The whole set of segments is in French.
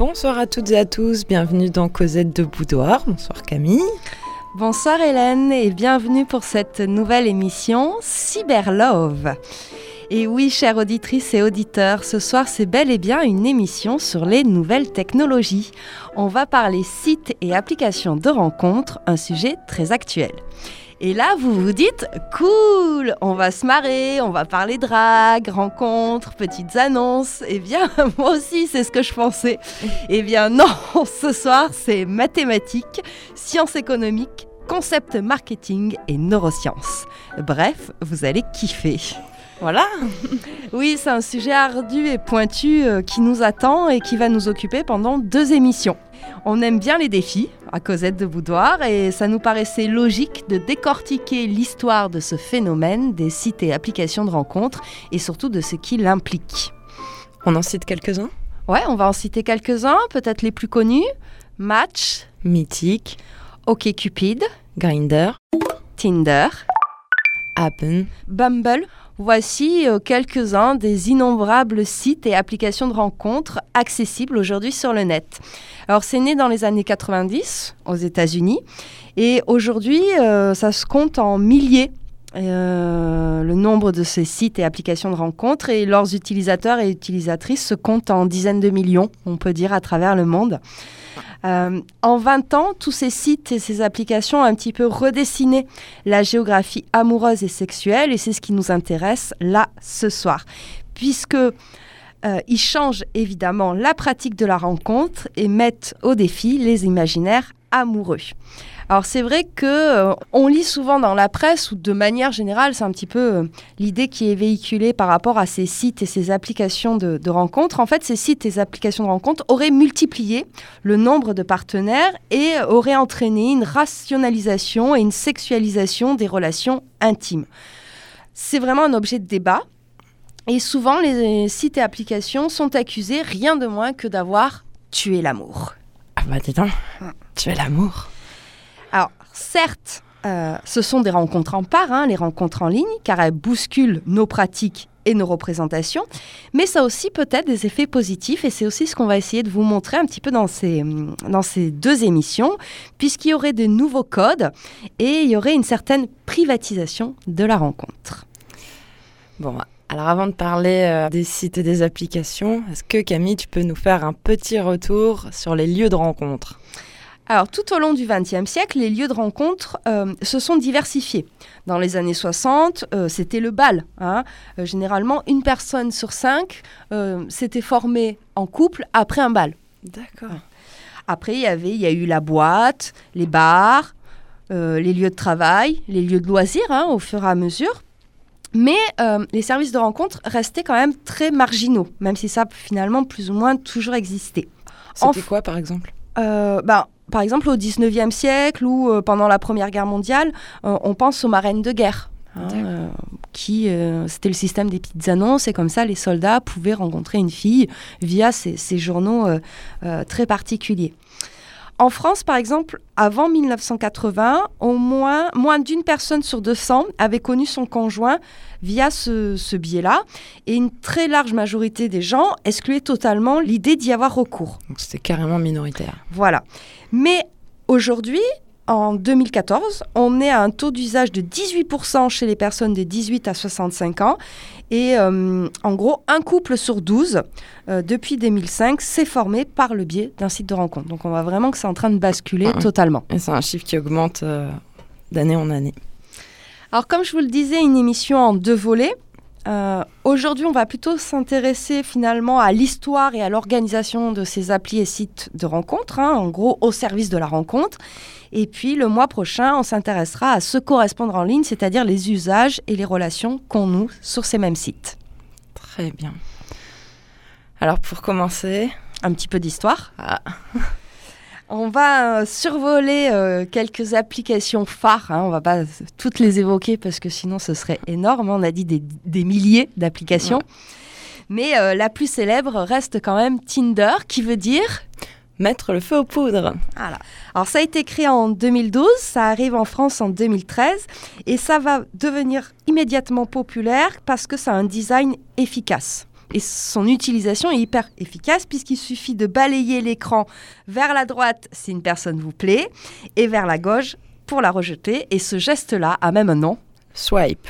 Bonsoir à toutes et à tous, bienvenue dans Cosette de Boudoir. Bonsoir Camille. Bonsoir Hélène et bienvenue pour cette nouvelle émission Cyberlove. Et oui, chères auditrices et auditeurs, ce soir c'est bel et bien une émission sur les nouvelles technologies. On va parler sites et applications de rencontres, un sujet très actuel. Et là, vous vous dites, cool, on va se marrer, on va parler drague, rencontres, petites annonces. Eh bien, moi aussi, c'est ce que je pensais. Eh bien, non, ce soir, c'est mathématiques, sciences économiques, concept marketing et neurosciences. Bref, vous allez kiffer. Voilà. Oui, c'est un sujet ardu et pointu euh, qui nous attend et qui va nous occuper pendant deux émissions. On aime bien les défis à Cosette de Boudoir et ça nous paraissait logique de décortiquer l'histoire de ce phénomène, des sites et applications de rencontres et surtout de ce qui l'implique. On en cite quelques-uns? Ouais, on va en citer quelques-uns, peut-être les plus connus. Match, Mythique, OkCupid, Grinder, Tinder, Happen, Bumble. Voici euh, quelques-uns des innombrables sites et applications de rencontres accessibles aujourd'hui sur le net. Alors c'est né dans les années 90 aux États-Unis et aujourd'hui euh, ça se compte en milliers euh, le nombre de ces sites et applications de rencontres et leurs utilisateurs et utilisatrices se comptent en dizaines de millions, on peut dire, à travers le monde. Euh, en 20 ans, tous ces sites et ces applications ont un petit peu redessiné la géographie amoureuse et sexuelle et c'est ce qui nous intéresse là ce soir. Puisque euh, ils changent évidemment la pratique de la rencontre et mettent au défi les imaginaires amoureux. Alors c'est vrai que euh, on lit souvent dans la presse ou de manière générale, c'est un petit peu euh, l'idée qui est véhiculée par rapport à ces sites et ces applications de, de rencontres. En fait, ces sites et ces applications de rencontres auraient multiplié le nombre de partenaires et auraient entraîné une rationalisation et une sexualisation des relations intimes. C'est vraiment un objet de débat. Et souvent, les sites et applications sont accusés rien de moins que d'avoir tué l'amour. Ah bah dis donc, tu es l'amour. Alors, certes, euh, ce sont des rencontres en part, hein, les rencontres en ligne, car elles bousculent nos pratiques et nos représentations, mais ça a aussi peut-être des effets positifs, et c'est aussi ce qu'on va essayer de vous montrer un petit peu dans ces, dans ces deux émissions, puisqu'il y aurait de nouveaux codes et il y aurait une certaine privatisation de la rencontre. Bon, alors avant de parler euh, des sites et des applications, est-ce que Camille, tu peux nous faire un petit retour sur les lieux de rencontre? Alors, tout au long du XXe siècle, les lieux de rencontre euh, se sont diversifiés. Dans les années 60, euh, c'était le bal. hein. Euh, généralement, une personne sur cinq s'était formée en couple après un bal. D'accord. Après, il y avait, il y a eu la boîte, les bars, les lieux de travail, les lieux de loisirs, hein, au fur et à mesure. Mais euh, les services de rencontre restaient quand même très marginaux, même si ça a finalement plus ou moins toujours existé. C'était quoi par exemple? Euh, ben, par exemple, au 19e siècle ou euh, pendant la Première Guerre mondiale, on pense aux marraines de guerre. hein, qui c'était le système des petites annonces et comme ça les soldats pouvaient rencontrer une fille via ces, ces journaux très particuliers. En France, par exemple, avant 1980, au moins, moins d'une personne sur 200 avait connu son conjoint via ce, ce biais-là, et une très large majorité des gens excluaient totalement l'idée d'y avoir recours. Donc c'était carrément minoritaire. Voilà. Mais aujourd'hui, en 2014, on est à un taux d'usage de 18% chez les personnes de 18 à 65 ans. Et euh, en gros, un couple sur 12, euh, depuis 2005, s'est formé par le biais d'un site de rencontre. Donc on voit vraiment que c'est en train de basculer Ouais. totalement. Et c'est un chiffre qui augmente euh, d'année en année. Alors comme je vous le disais, une émission en deux volets. Euh, Aujourd'hui, on va plutôt s'intéresser finalement à l'histoire et à l'organisation de ces applis et sites de rencontres, hein, en gros au service de la rencontre. Et puis le mois prochain, on s'intéressera à se correspondre en ligne, c'est-à-dire les usages et les relations qu'on noue sur ces mêmes sites. Très bien. Alors pour commencer, Un petit peu d'histoire. Ah. On va euh, survoler euh, quelques applications phares. Hein. On va pas toutes les évoquer parce que sinon ce serait énorme. On a dit des, des milliers d'applications. Ouais. Mais euh, la plus célèbre reste quand même Tinder, qui veut dire mettre le feu aux poudres. Voilà. Alors ça a été créé en 2012, ça arrive en France en 2013 et ça va devenir immédiatement populaire parce que ça a un design efficace. Et son utilisation est hyper efficace puisqu'il suffit de balayer l'écran vers la droite si une personne vous plaît et vers la gauche pour la rejeter. Et ce geste-là a même un nom. Swipe.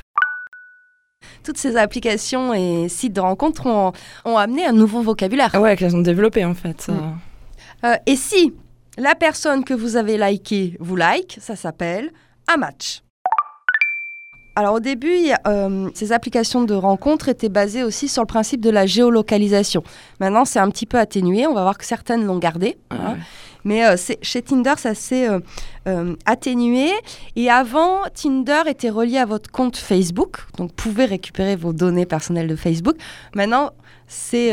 Toutes ces applications et sites de rencontres ont, ont amené un nouveau vocabulaire. Ah ouais, qu'elles ont développé en fait. ça. Mm. Euh, et si la personne que vous avez likée vous like, ça s'appelle un match. Alors au début, euh, ces applications de rencontres étaient basées aussi sur le principe de la géolocalisation. Maintenant, c'est un petit peu atténué. On va voir que certaines l'ont gardé. Ah hein. Mais euh, chez Tinder, ça s'est euh, atténué. Et avant, Tinder était relié à votre compte Facebook. Donc, vous pouvez récupérer vos données personnelles de Facebook. Maintenant, c'est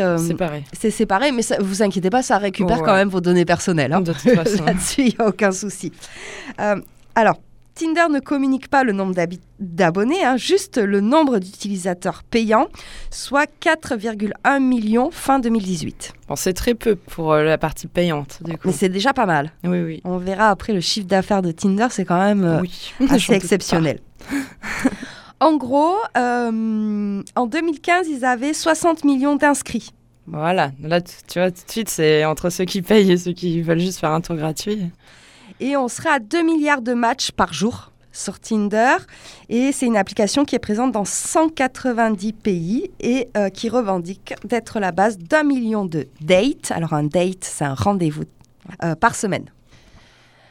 c'est séparé. Mais ça, vous inquiétez pas, ça récupère Ouais. quand même vos données personnelles. hein. De toute façon. Là-dessus, il n'y a aucun souci. Alors, Tinder ne communique pas le nombre d'abonnés, hein, juste le nombre d'utilisateurs payants, soit 4,1 millions fin 2018. Bon, c'est très peu pour euh, la partie payante, du coup. Mais c'est déjà pas mal. Oui, oui. On verra après le chiffre d'affaires de Tinder, c'est quand même euh, oui. Assez exceptionnel. en gros, euh, en 2015, ils avaient 60 millions d'inscrits. Voilà, là, tu vois, tout de suite, c'est entre ceux qui payent et ceux qui veulent juste faire un tour gratuit. Et on serait à 2 milliards de matchs par jour sur Tinder. Et c'est une application qui est présente dans 190 pays et euh, qui revendique d'être la base d'un million de dates. Alors un date, c'est un rendez-vous euh, par semaine.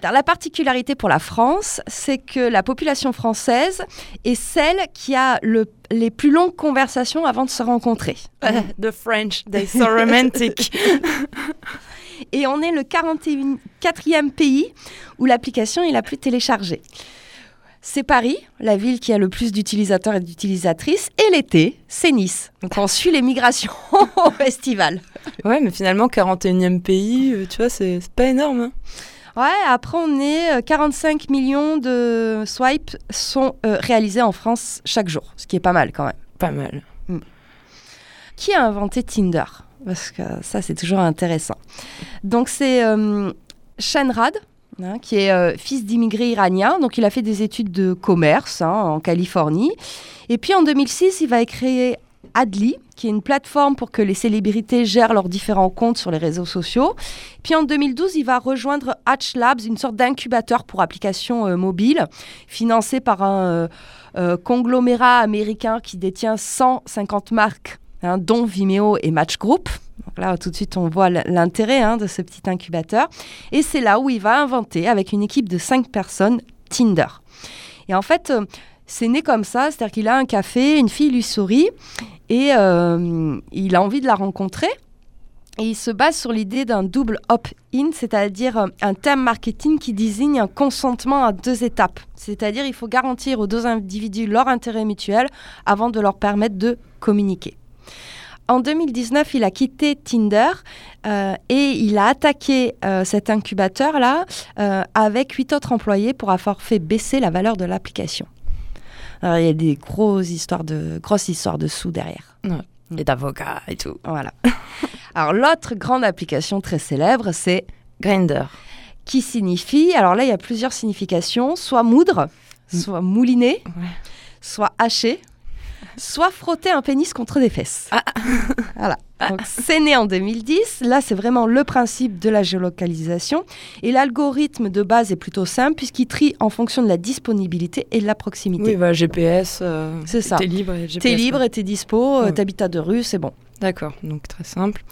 Alors, la particularité pour la France, c'est que la population française est celle qui a le- les plus longues conversations avant de se rencontrer. The French, they so romantic. Et on est le 44e pays où l'application est la plus téléchargée. C'est Paris, la ville qui a le plus d'utilisateurs et d'utilisatrices. Et l'été, c'est Nice. Donc on suit les migrations au festival. ouais, mais finalement, 41e pays, euh, tu vois, c'est pas énorme. hein. Ouais, après on est euh, 45 millions de swipes sont euh, réalisés en France chaque jour, ce qui est pas mal quand même. Pas mal. Qui a inventé Tinder? Parce que ça, c'est toujours intéressant. Donc, c'est euh, Shanrad, hein, qui est euh, fils d'immigrés iraniens. Donc, il a fait des études de commerce hein, en Californie. Et puis, en 2006, il va créer Adly, qui est une plateforme pour que les célébrités gèrent leurs différents comptes sur les réseaux sociaux. Puis en 2012, il va rejoindre Hatch Labs, une sorte d'incubateur pour applications euh, mobiles, financé par un euh, conglomérat américain qui détient 150 marques, hein, dont Vimeo et Match Group. Là, tout de suite, on voit l'intérêt hein, de ce petit incubateur. Et c'est là où il va inventer, avec une équipe de 5 personnes, Tinder. Et en fait, euh, c'est né comme ça, c'est-à-dire qu'il a un café, une fille lui sourit, et euh, il a envie de la rencontrer. Et il se base sur l'idée d'un double opt-in, c'est-à-dire euh, un thème marketing qui désigne un consentement à deux étapes. C'est-à-dire il faut garantir aux deux individus leur intérêt mutuel avant de leur permettre de communiquer. En 2019, il a quitté Tinder euh, et il a attaqué euh, cet incubateur-là euh, avec huit autres employés pour avoir fait baisser la valeur de l'application. Alors, il y a des grosses histoires de, grosses histoires de sous derrière. Et d'avocats et tout. Voilà. Alors, l'autre grande application très célèbre, c'est Grinder. qui signifie, alors là, il y a plusieurs significations, soit moudre, Mm. soit mouliner, Ouais. soit hacher, soit frotter un pénis contre des fesses. Ah. Voilà. Donc, c'est né en 2010. Là, c'est vraiment le principe de la géolocalisation. Et l'algorithme de base est plutôt simple puisqu'il trie en fonction de la disponibilité et de la proximité. Oui, bah, GPS. euh, C'est ça. T'es libre et GPS. T'es libre et t'es dispo, euh, Ouais. t'habites à deux rues, c'est bon. D'accord, donc très simple.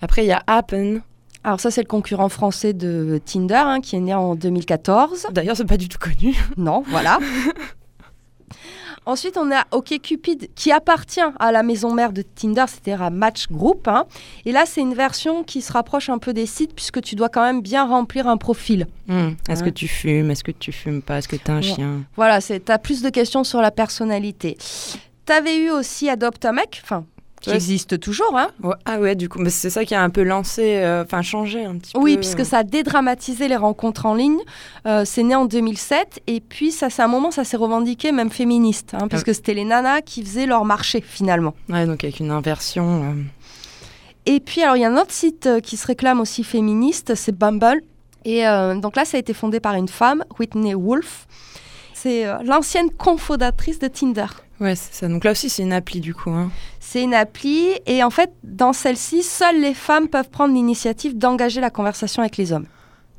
Après, il y a Happen. Alors ça, c'est le concurrent français de Tinder, hein, qui est né en 2014. D'ailleurs, c'est pas du tout connu. Non, voilà. Ensuite, on a OkCupid qui appartient à la maison mère de Tinder, c'est-à-dire à Match Group. hein. Et là, c'est une version qui se rapproche un peu des sites puisque tu dois quand même bien remplir un profil. Hmm. Est-ce que tu fumes Est-ce que tu fumes pas Est-ce que t'as un Ouais. chien? Voilà, tu as plus de questions sur la personnalité. Tu avais eu aussi Adopt a Mec, enfin, qui Ouais. existe toujours. Hein. Ouais, Ah ouais, du coup, mais c'est ça qui a un peu lancé, euh, enfin changé un petit peu. Oui, puisque ça a dédramatisé les rencontres en ligne. Euh, c'est né en 2007 et puis ça, c'est un moment, ça s'est revendiqué même féministe, hein, puisque c'était les nanas qui faisaient leur marché finalement. Ouais, donc avec une inversion. euh, Et puis, alors, il y a un autre site euh, qui se réclame aussi féministe, c'est Bumble. Et euh, donc là, ça a été fondé par une femme, Whitney Wolf. C'est euh, l'ancienne cofondatrice de Tinder. Ouais, c'est ça. Donc là aussi, c'est une appli du coup. Hein. C'est une appli et en fait, dans celle-ci, seules les femmes peuvent prendre l'initiative d'engager la conversation avec les hommes.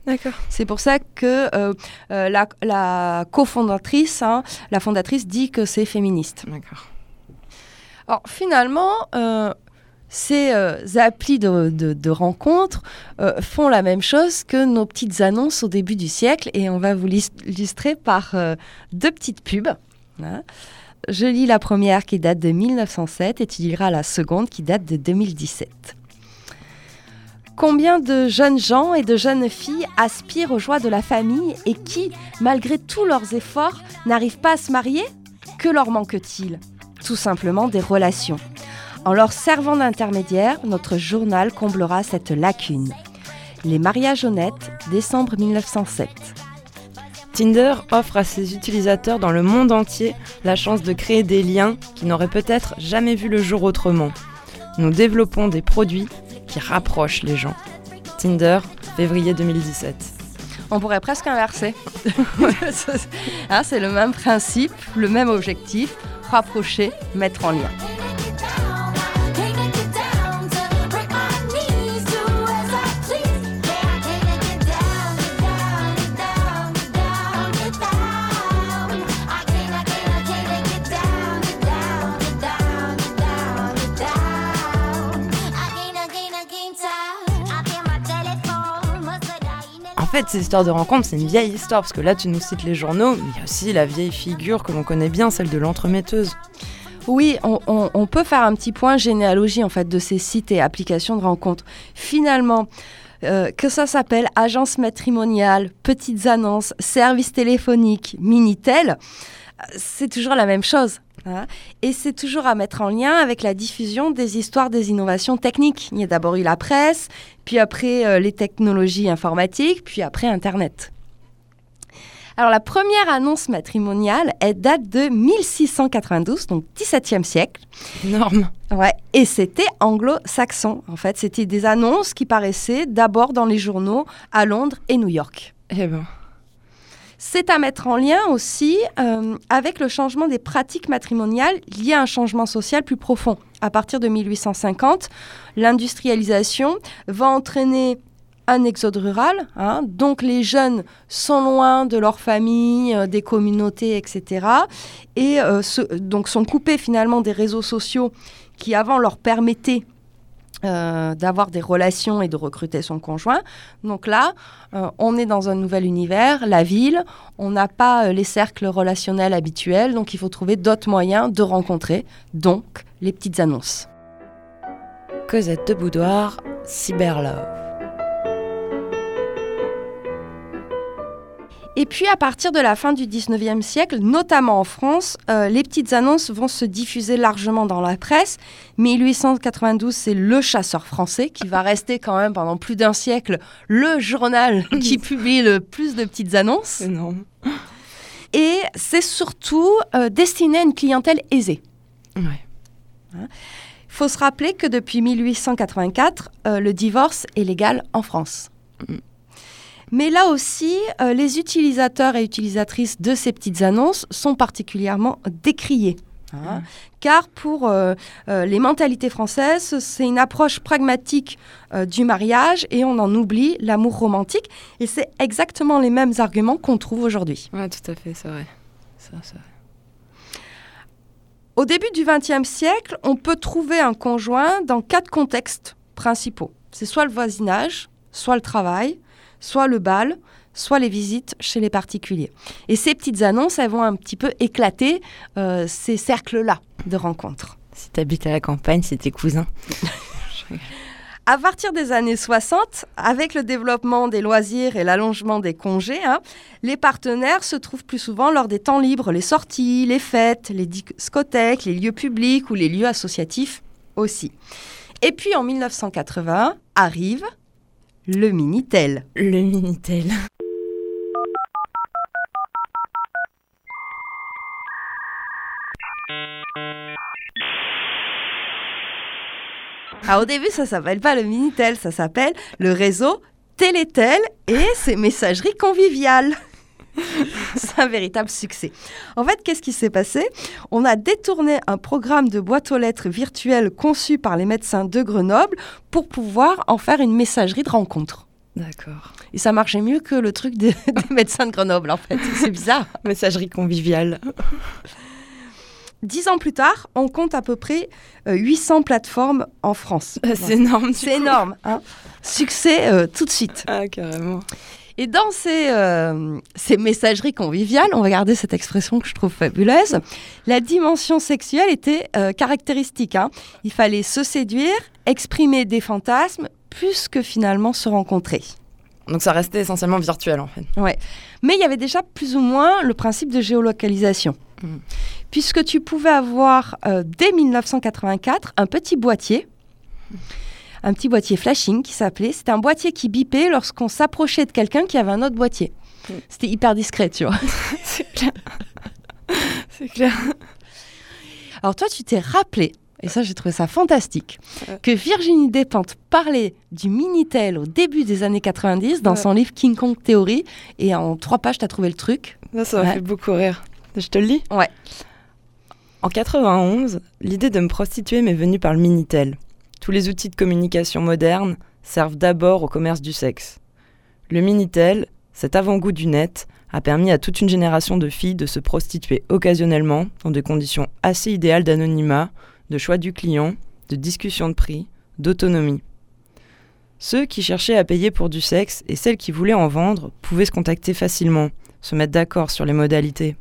D'accord. C'est pour ça que euh, euh, la, la cofondatrice, hein, la fondatrice dit que c'est féministe. D'accord. Alors finalement, euh, ces applis de, de- de rencontres font la même chose que nos petites annonces au début du siècle et on va vous l'is- illustrer par deux petites pubs. Voilà. Je lis la première qui date de 1907 et tu liras la seconde qui date de 2017. Combien de jeunes gens et de jeunes filles aspirent aux joies de la famille et qui, malgré tous leurs efforts, n'arrivent pas à se marier? Que leur manque-t-il? Tout simplement des relations. En leur servant d'intermédiaire, notre journal comblera cette lacune. Les mariages honnêtes, décembre 1907. Tinder offre à ses utilisateurs dans le monde entier la chance de créer des liens qui n'auraient peut-être jamais vu le jour autrement. Nous développons des produits qui rapprochent les gens. Tinder, février 2017. On pourrait presque inverser. Hein, c'est le même principe, le même objectif, rapprocher, mettre en lien. Fait, ces histoires de rencontres, c'est une vieille histoire, parce que là, tu nous cites les journaux, mais aussi la vieille figure que l'on connaît bien, celle de l'entremetteuse. Oui, on, on- on peut faire un petit point généalogie en fait de ces sites et applications de rencontres. Finalement, euh, que ça s'appelle agence matrimoniale, petites annonces, services téléphoniques, minitel, euh, c'est toujours la même chose. hein. Et c'est toujours à mettre en lien avec la diffusion des histoires des innovations techniques. Il y a d'abord eu la presse, puis après euh, les technologies informatiques, puis après Internet. Alors la première annonce matrimoniale, elle date de 1692, donc 17e siècle. Énorme. Ouais, et c'était anglo-saxon. En fait, c'était des annonces qui paraissaient d'abord dans les journaux à Londres et New York. Eh ben, C'est à mettre en lien aussi euh, avec le changement des pratiques matrimoniales liées à un changement social plus profond. À partir de 1850, l'industrialisation va entraîner un exode rural, hein, donc les jeunes sont loin de leur famille, euh, des communautés, etc. Et euh, donc sont coupés finalement des réseaux sociaux qui avant leur permettaient euh, d'avoir des relations et de recruter son conjoint. Donc là, on est dans un nouvel univers, la ville, on n'a pas les cercles relationnels habituels, donc il faut trouver d'autres moyens de rencontrer, donc les petites annonces. Cosette de Boudoir, Cyberlove. Et puis à partir de la fin du 19e siècle, notamment en France, euh, les petites annonces vont se diffuser largement dans la presse. 1892, c'est le chasseur français qui va rester quand même pendant plus d'un siècle le journal qui publie le plus de petites annonces. Énorme. Et c'est surtout euh, destiné à une clientèle aisée. Ouais. Il faut se rappeler que depuis 1884, euh, le divorce est légal en France. Mais là aussi, euh, les utilisateurs et utilisatrices de ces petites annonces sont particulièrement décriés. hein. Mm. Car pour euh, euh, les mentalités françaises, c'est une approche pragmatique euh, du mariage et on en oublie l'amour romantique. Et c'est exactement les mêmes arguments qu'on trouve aujourd'hui. Ouais, tout à fait, c'est vrai. Ça. Au début du XXe siècle, on peut trouver un conjoint dans quatre contextes principaux. C'est soit le voisinage, soit le travail, soit le bal, soit les visites chez les particuliers. Et ces petites annonces, elles vont un petit peu éclater euh, ces cercles-là de rencontres. Si t'habites à la campagne, c'est tes cousins. À partir des années 60, avec le développement des loisirs et l'allongement des congés, hein, les partenaires se trouvent plus souvent lors des temps libres, les sorties, les fêtes, les discothèques, les lieux publics ou les lieux associatifs aussi. Et puis en 1980 arrive le Minitel. Le Minitel. Alors au début, ça s'appelle pas le Minitel, ça s'appelle le réseau Télétel et ses messageries conviviales. C'est un véritable succès. En fait, qu'est-ce qui s'est passé? On a détourné un programme de boîte aux lettres virtuelle conçu par les médecins de Grenoble pour pouvoir en faire une messagerie de rencontre. D'accord. Et ça marchait mieux que le truc des, des médecins de Grenoble, en fait. C'est bizarre. Messagerie conviviale. Dix ans plus tard, on compte à peu près euh, 800 plateformes en France. C'est énorme. C'est énorme. hein. Succès euh, tout de suite. Ah, carrément. Et dans ces, euh, ces messageries conviviales, on va garder cette expression que je trouve fabuleuse, la dimension sexuelle était euh, caractéristique. hein. Il fallait se séduire, exprimer des fantasmes, plus que finalement se rencontrer. Donc ça restait essentiellement virtuel en fait. Mais il y avait déjà plus ou moins le principe de géolocalisation. Mm. Puisque tu pouvais avoir, euh, dès 1984, un petit boîtier, un petit boîtier flashing qui s'appelait. C'était un boîtier qui bipait lorsqu'on s'approchait de quelqu'un qui avait un autre boîtier. Mm. C'était hyper discret, tu vois. C'est clair. C'est clair. Alors toi, tu t'es rappelé, et ça j'ai trouvé ça fantastique, Ouais. que Virginie Despentes parlait du Minitel au début des années 90 dans Ouais. son livre King Kong Theory, et en trois pages, tu as trouvé le truc. Ça, ça m'a Ouais. fait beaucoup rire. Je te le lis Ouais. En 91, l'idée de me prostituer m'est venue par le Minitel. Tous les outils de communication modernes servent d'abord au commerce du sexe. Le Minitel, cet avant-goût du net, a permis à toute une génération de filles de se prostituer occasionnellement dans des conditions assez idéales d'anonymat, de choix du client, de discussion de prix, d'autonomie. Ceux qui cherchaient à payer pour du sexe et celles qui voulaient en vendre pouvaient se contacter facilement, se mettre d'accord sur les modalités.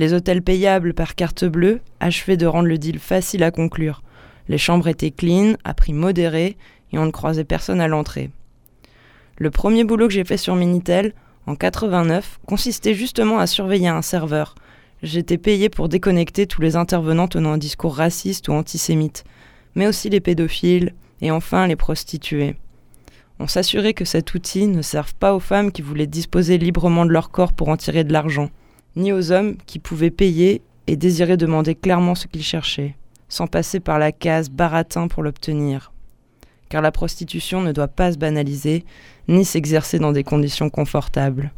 Les hôtels payables par carte bleue achevaient de rendre le deal facile à conclure. Les chambres étaient clean, à prix modéré, et on ne croisait personne à l'entrée. Le premier boulot que j'ai fait sur Minitel, en 89, consistait justement à surveiller un serveur. J'étais payé pour déconnecter tous les intervenants tenant un discours raciste ou antisémite, mais aussi les pédophiles, et enfin les prostituées. On s'assurait que cet outil ne serve pas aux femmes qui voulaient disposer librement de leur corps pour en tirer de l'argent, ni aux hommes qui pouvaient payer et désiraient demander clairement ce qu'ils cherchaient, sans passer par la case baratin pour l'obtenir. Car la prostitution ne doit pas se banaliser, ni s'exercer dans des conditions confortables.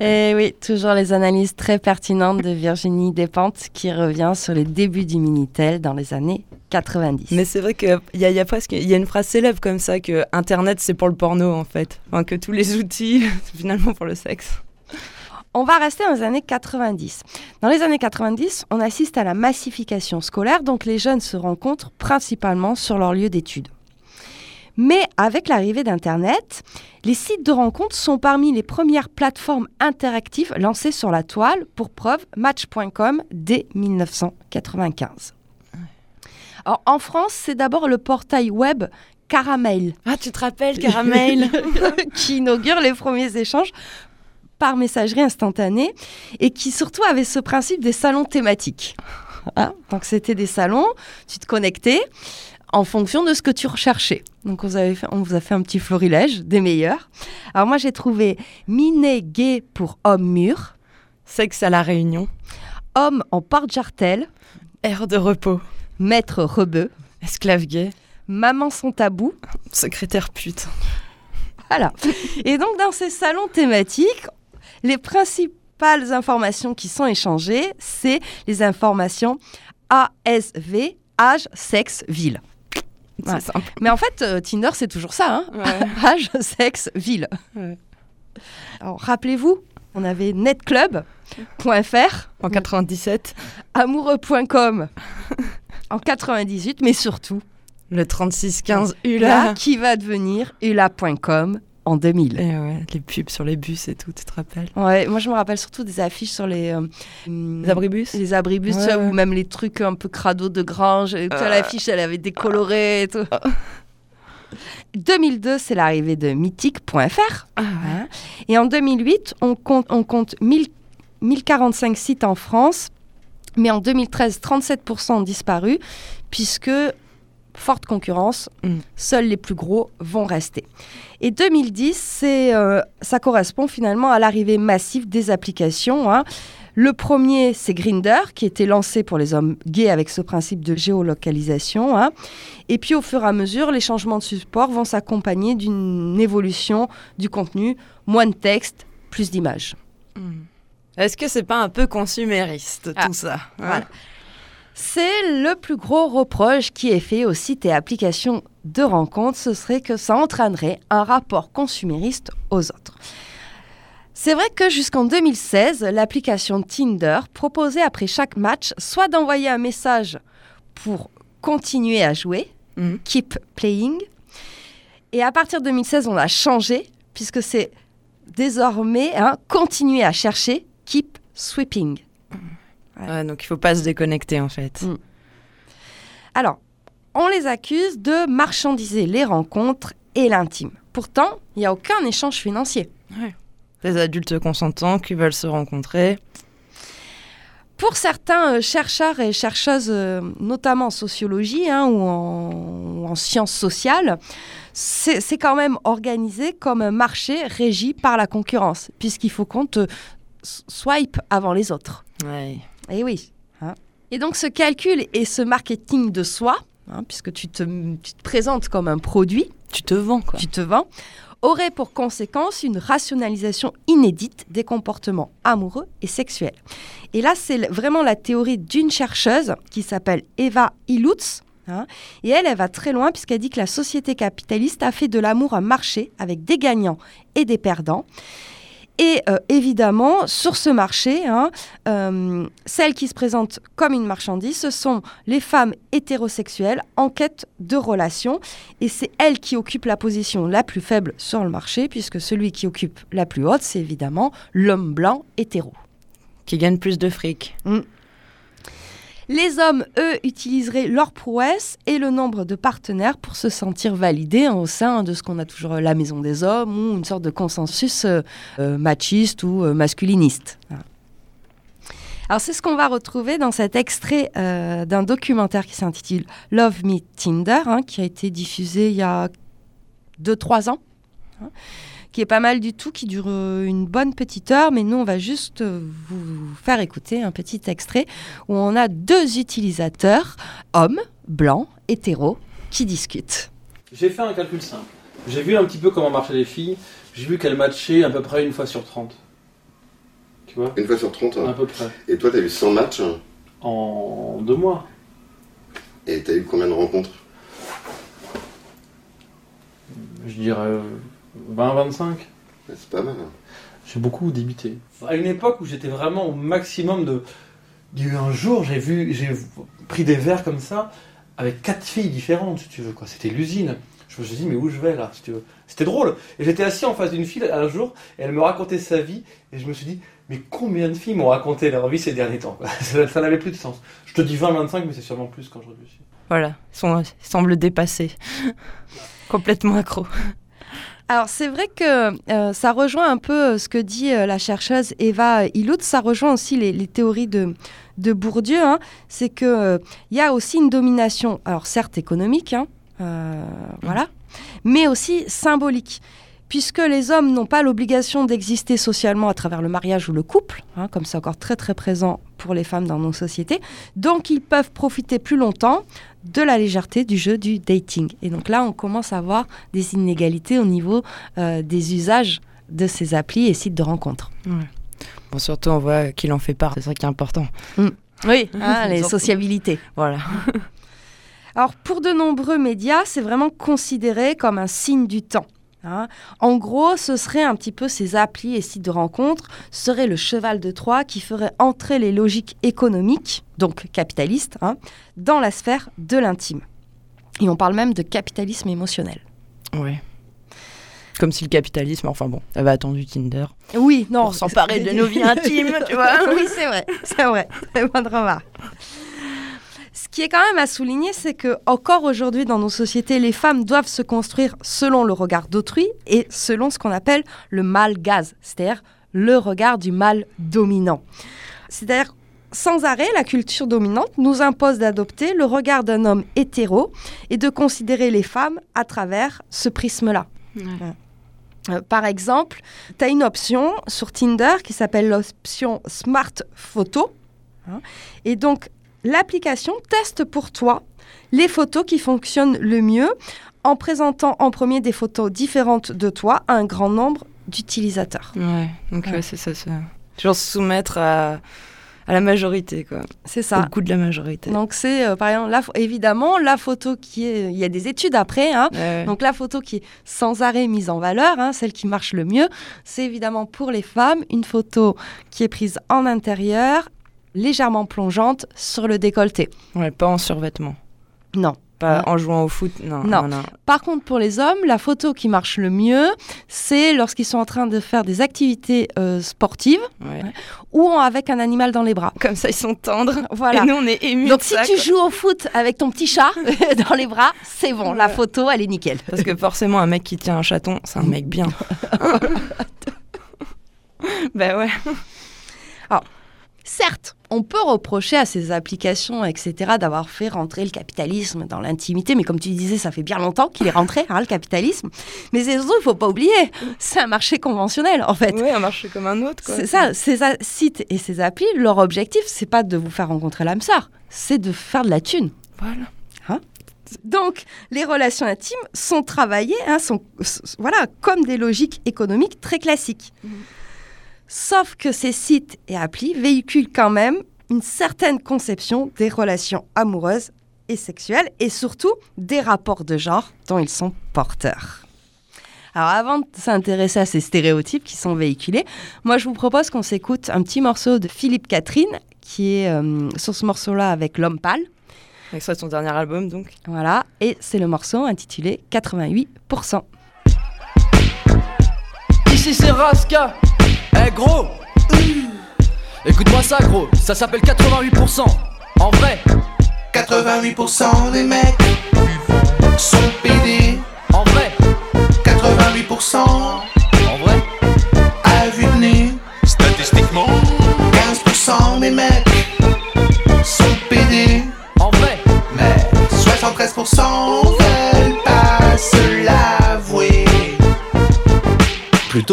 Et oui, toujours les analyses très pertinentes de Virginie Despentes qui revient sur les débuts du Minitel dans les années 90. Mais c'est vrai qu'il y, a- y a presque il y a une phrase célèbre comme ça que Internet c'est pour le porno en fait. Enfin, que tous les outils finalement pour le sexe. On va rester dans les années 90. Dans les années 90, on assiste à la massification scolaire, donc les jeunes se rencontrent principalement sur leur lieu d'études. Mais avec l'arrivée d'Internet, les sites de rencontres sont parmi les premières plateformes interactives lancées sur la toile, pour preuve Match.com dès 1995. Alors, en France, c'est d'abord le portail web Caramel Ah tu te rappelles Caramel qui inaugure les premiers échanges par messagerie instantanée et qui surtout avait ce principe des salons thématiques. Hein? Donc c'était des salons, tu te connectais en fonction de ce que tu recherchais. Donc on vous, avait fait, on vous a fait un petit florilège des meilleurs. Alors moi j'ai trouvé Minet gay pour homme mûr, Sexe à la Réunion. homme en porte-jartel, Air de repos. maître rebeu, Esclave gay. maman son tabou. Secrétaire pute. Voilà. Et donc, dans ces salons thématiques, les principales informations qui sont échangées, c'est les informations ASV, âge, sexe, ville. Simple. Mais en fait, euh, Tinder, c'est toujours ça. Hein Ouais. âge, sexe, ville. Ouais. Alors, rappelez-vous, on avait netclub.fr, En 97, amoureux.com en 98, mais surtout, le 3615 là, Ula. qui va devenir ula.com en 2000. Et ouais, les pubs sur les bus et tout, tu te rappelles? Ouais, moi je me rappelle surtout des affiches sur les, euh, Les abribus? les abribus, tu Ouais, vois, ouais. ou même les trucs un peu crado de grange. Et, tu vois, Euh. l'affiche, elle avait décoloré et tout. 2002, c'est l'arrivée de mythique.fr. Ah ouais. hein. Et en 2008, on compte, on compte 1000 1045 sites en France. Mais en 2013, 37% ont disparu, puisque, forte concurrence, Mm. seuls les plus gros vont rester. Et 2010, c'est, euh, ça correspond finalement à l'arrivée massive des applications. hein. Le premier, c'est Grinder, qui était lancé pour les hommes gays avec ce principe de géolocalisation. hein. Et puis, au fur et à mesure, les changements de support vont s'accompagner d'une évolution du contenu, moins de texte, plus d'images. Hmm. Est-ce que c'est pas un peu consumériste Ah, tout ça? Hein voilà. C'est le plus gros reproche qui est fait aux sites et applications de rencontres, ce serait que ça entraînerait un rapport consumériste aux autres. C'est vrai que jusqu'en 2016, l'application Tinder proposait après chaque match soit d'envoyer un message pour continuer à jouer, Mhm. keep playing, et à partir de 2016, on a changé puisque c'est désormais hein, continuer à chercher, keep sweeping. Ouais, donc il faut pas se déconnecter en fait. Mm. Alors, on les accuse de marchandiser les rencontres et l'intime. Pourtant, il n'y a aucun échange financier. Des adultes consentants qui veulent se rencontrer. Pour certains euh, chercheurs et chercheuses, euh, notamment en sociologie hein, ou, en, ou en sciences sociales, c'est quand même organisé comme un marché régi par la concurrence, puisqu'il faut qu'on te swipe avant les autres. Ouais. Eh oui. hein. Et donc ce calcul et ce marketing de soi, hein, puisque tu te, tu te présentes comme un produit, Tu te vends quoi. tu te vends, aurait pour conséquence une rationalisation inédite des comportements amoureux et sexuels. Et là, c'est vraiment la théorie d'une chercheuse qui s'appelle Eva Ilutz. hein, et elle, elle va très loin puisqu'elle dit que la société capitaliste a fait de l'amour un marché avec des gagnants et des perdants. Et euh, évidemment, sur ce marché, hein, euh, celles qui se présentent comme une marchandise, ce sont les femmes hétérosexuelles en quête de relations. Et c'est elles qui occupent la position la plus faible sur le marché, puisque celui qui occupe la plus haute, c'est évidemment l'homme blanc hétéro. Qui gagnent plus de fric. Les hommes, eux, utiliseraient leur prouesse et le nombre de partenaires pour se sentir validés hein, au sein de ce qu'on a toujours la maison des hommes ou une sorte de consensus euh, euh, machiste ou euh, masculiniste. Alors c'est ce qu'on va retrouver dans cet extrait d'un documentaire qui s'intitule Love Me Tinder, hein, qui a été diffusé il y a 2-3 ans, hein, qui est pas mal du tout, qui dure euh, une bonne petite heure, mais nous on va juste euh, vous faire écouter un petit extrait où on a deux utilisateurs, hommes, blancs, hétéros, qui discutent. J'ai fait un calcul simple. J'ai vu un petit peu comment marchaient les filles. J'ai vu qu'elles matchaient à peu près une fois sur 30. Tu vois? Une fois sur 30. À hein. peu près. Et toi, t'as eu 100 matchs hein, En deux mois. et t'as eu combien de rencontres? Je dirais euh, 20-25. Ouais, C'est pas mal. hein. J'ai beaucoup débité. À une époque où j'étais vraiment au maximum de. Il y a eu un jour, j'ai vu, j'ai pris des verres comme ça avec quatre filles différentes, si tu veux. quoi. C'était l'usine. Je me suis dit, mais où je vais là, si tu veux? C'était drôle. Et j'étais assis en face d'une fille un jour, et elle me racontait sa vie, et je me suis dit, mais combien de filles m'ont raconté leur vie ces derniers temps. Ça, ça n'avait plus de sens. Je te dis 20-25, mais c'est sûrement plus quand je réfléchis. Voilà. Ils, sont, ils semblent dépassés. Complètement accro. Alors c'est vrai que euh, ça rejoint un peu euh, ce que dit euh, la chercheuse Eva Illout, ça rejoint aussi les, théories de, Bourdieu, hein. c'est qu'il y a aussi une domination, alors certes économique, hein, voilà, mais aussi symbolique. Puisque les hommes n'ont pas l'obligation d'exister socialement à travers le mariage ou le couple, hein, comme c'est encore très très présent pour les femmes dans nos sociétés, donc ils peuvent profiter plus longtemps de la légèreté du jeu du dating. Et donc là, on commence à voir des inégalités au niveau euh, des usages de ces applis et sites de rencontres. Bon, surtout, on voit qu'il en fait part. C'est ça qui est important. Oui, hein, les sociabilités. Voilà. Alors, pour de nombreux médias, c'est vraiment considéré comme un signe du temps. Hein. En gros, ce serait un petit peu ces applis et sites de rencontres, serait le cheval de Troie qui ferait entrer les logiques économiques, donc capitalistes, hein, dans la sphère de l'intime. Et on parle même de capitalisme émotionnel. Ouais. Comme si le capitalisme, enfin bon, avait attendu Tinder Oui, non. pour s'emparer de nos vies intimes, tu vois. oui, c'est vrai, c'est vrai. Très bonne remarque. Qui est quand même à souligner, c'est que encore aujourd'hui dans nos sociétés, les femmes doivent se construire selon le regard d'autrui et selon ce qu'on appelle le mâle gaz, c'est-à-dire le regard du mâle dominant. C'est-à-dire sans arrêt, la culture dominante nous impose d'adopter le regard d'un homme hétéro et de considérer les femmes à travers ce prisme-là. Euh, par exemple, tu as une option sur Tinder qui s'appelle l'option Smart Photo. hein. et donc, l'application teste pour toi les photos qui fonctionnent le mieux en présentant en premier des photos différentes de toi à un grand nombre d'utilisateurs. Ouais, donc Ouais. ouais, c'est ça, genre se soumettre à, à la majorité, quoi. C'est ça. Au goût de la majorité. Donc c'est euh, par exemple, la évidemment, la photo qui est... Il y a des études après, hein, Ouais. Donc la photo qui est sans arrêt mise en valeur, hein, celle qui marche le mieux, c'est évidemment pour les femmes une photo qui est prise en intérieur, légèrement plongeante sur le décolleté. Ouais, pas en survêtement. Non. Pas en jouant au foot, non. Non. Non, non. Par contre, pour les hommes, la photo qui marche le mieux, c'est lorsqu'ils sont en train de faire des activités euh, sportives Ouais. ou avec un animal dans les bras. Comme ça, ils sont tendres. Voilà. Et nous, on est émus. Donc de si ça, tu quoi. joues au foot avec ton petit chat dans les bras, c'est bon, la photo, elle est nickel. Parce que forcément, un mec qui tient un chaton, c'est un mec bien. bah ouais. Certes, on peut reprocher à ces applications, etc., d'avoir fait rentrer le capitalisme dans l'intimité, mais comme tu disais, ça fait bien longtemps qu'il est rentré, hein, le capitalisme. Mais c'est surtout, il faut pas oublier, c'est un marché conventionnel, en fait. Ouais, un marché comme un autre. C'est ça, ces sites et ces applis, leur objectif, c'est pas de vous faire rencontrer l'âme sœur, c'est de faire de la thune. Voilà. Donc, les relations intimes sont travaillées, hein, sont, voilà, comme des logiques économiques très classiques. Sauf que ces sites et applis véhiculent quand même une certaine conception des relations amoureuses et sexuelles, et surtout des rapports de genre dont ils sont porteurs. Alors avant de s'intéresser à ces stéréotypes qui sont véhiculés, moi je vous propose qu'on s'écoute un petit morceau de Philippe Catherine, qui est euh, sur ce morceau-là avec L'homme pâle. De son dernier album, donc. Voilà, et c'est le morceau intitulé 88%. Ici c'est Raska. Eh gros Écoute-moi ça gros, ça s'appelle 88%. En vrai, 88% des mecs sont pédés. en vrai, 88% en vrai. à vue de nez. Statistiquement, 15% des mecs sont pédés. En vrai, Mais 73%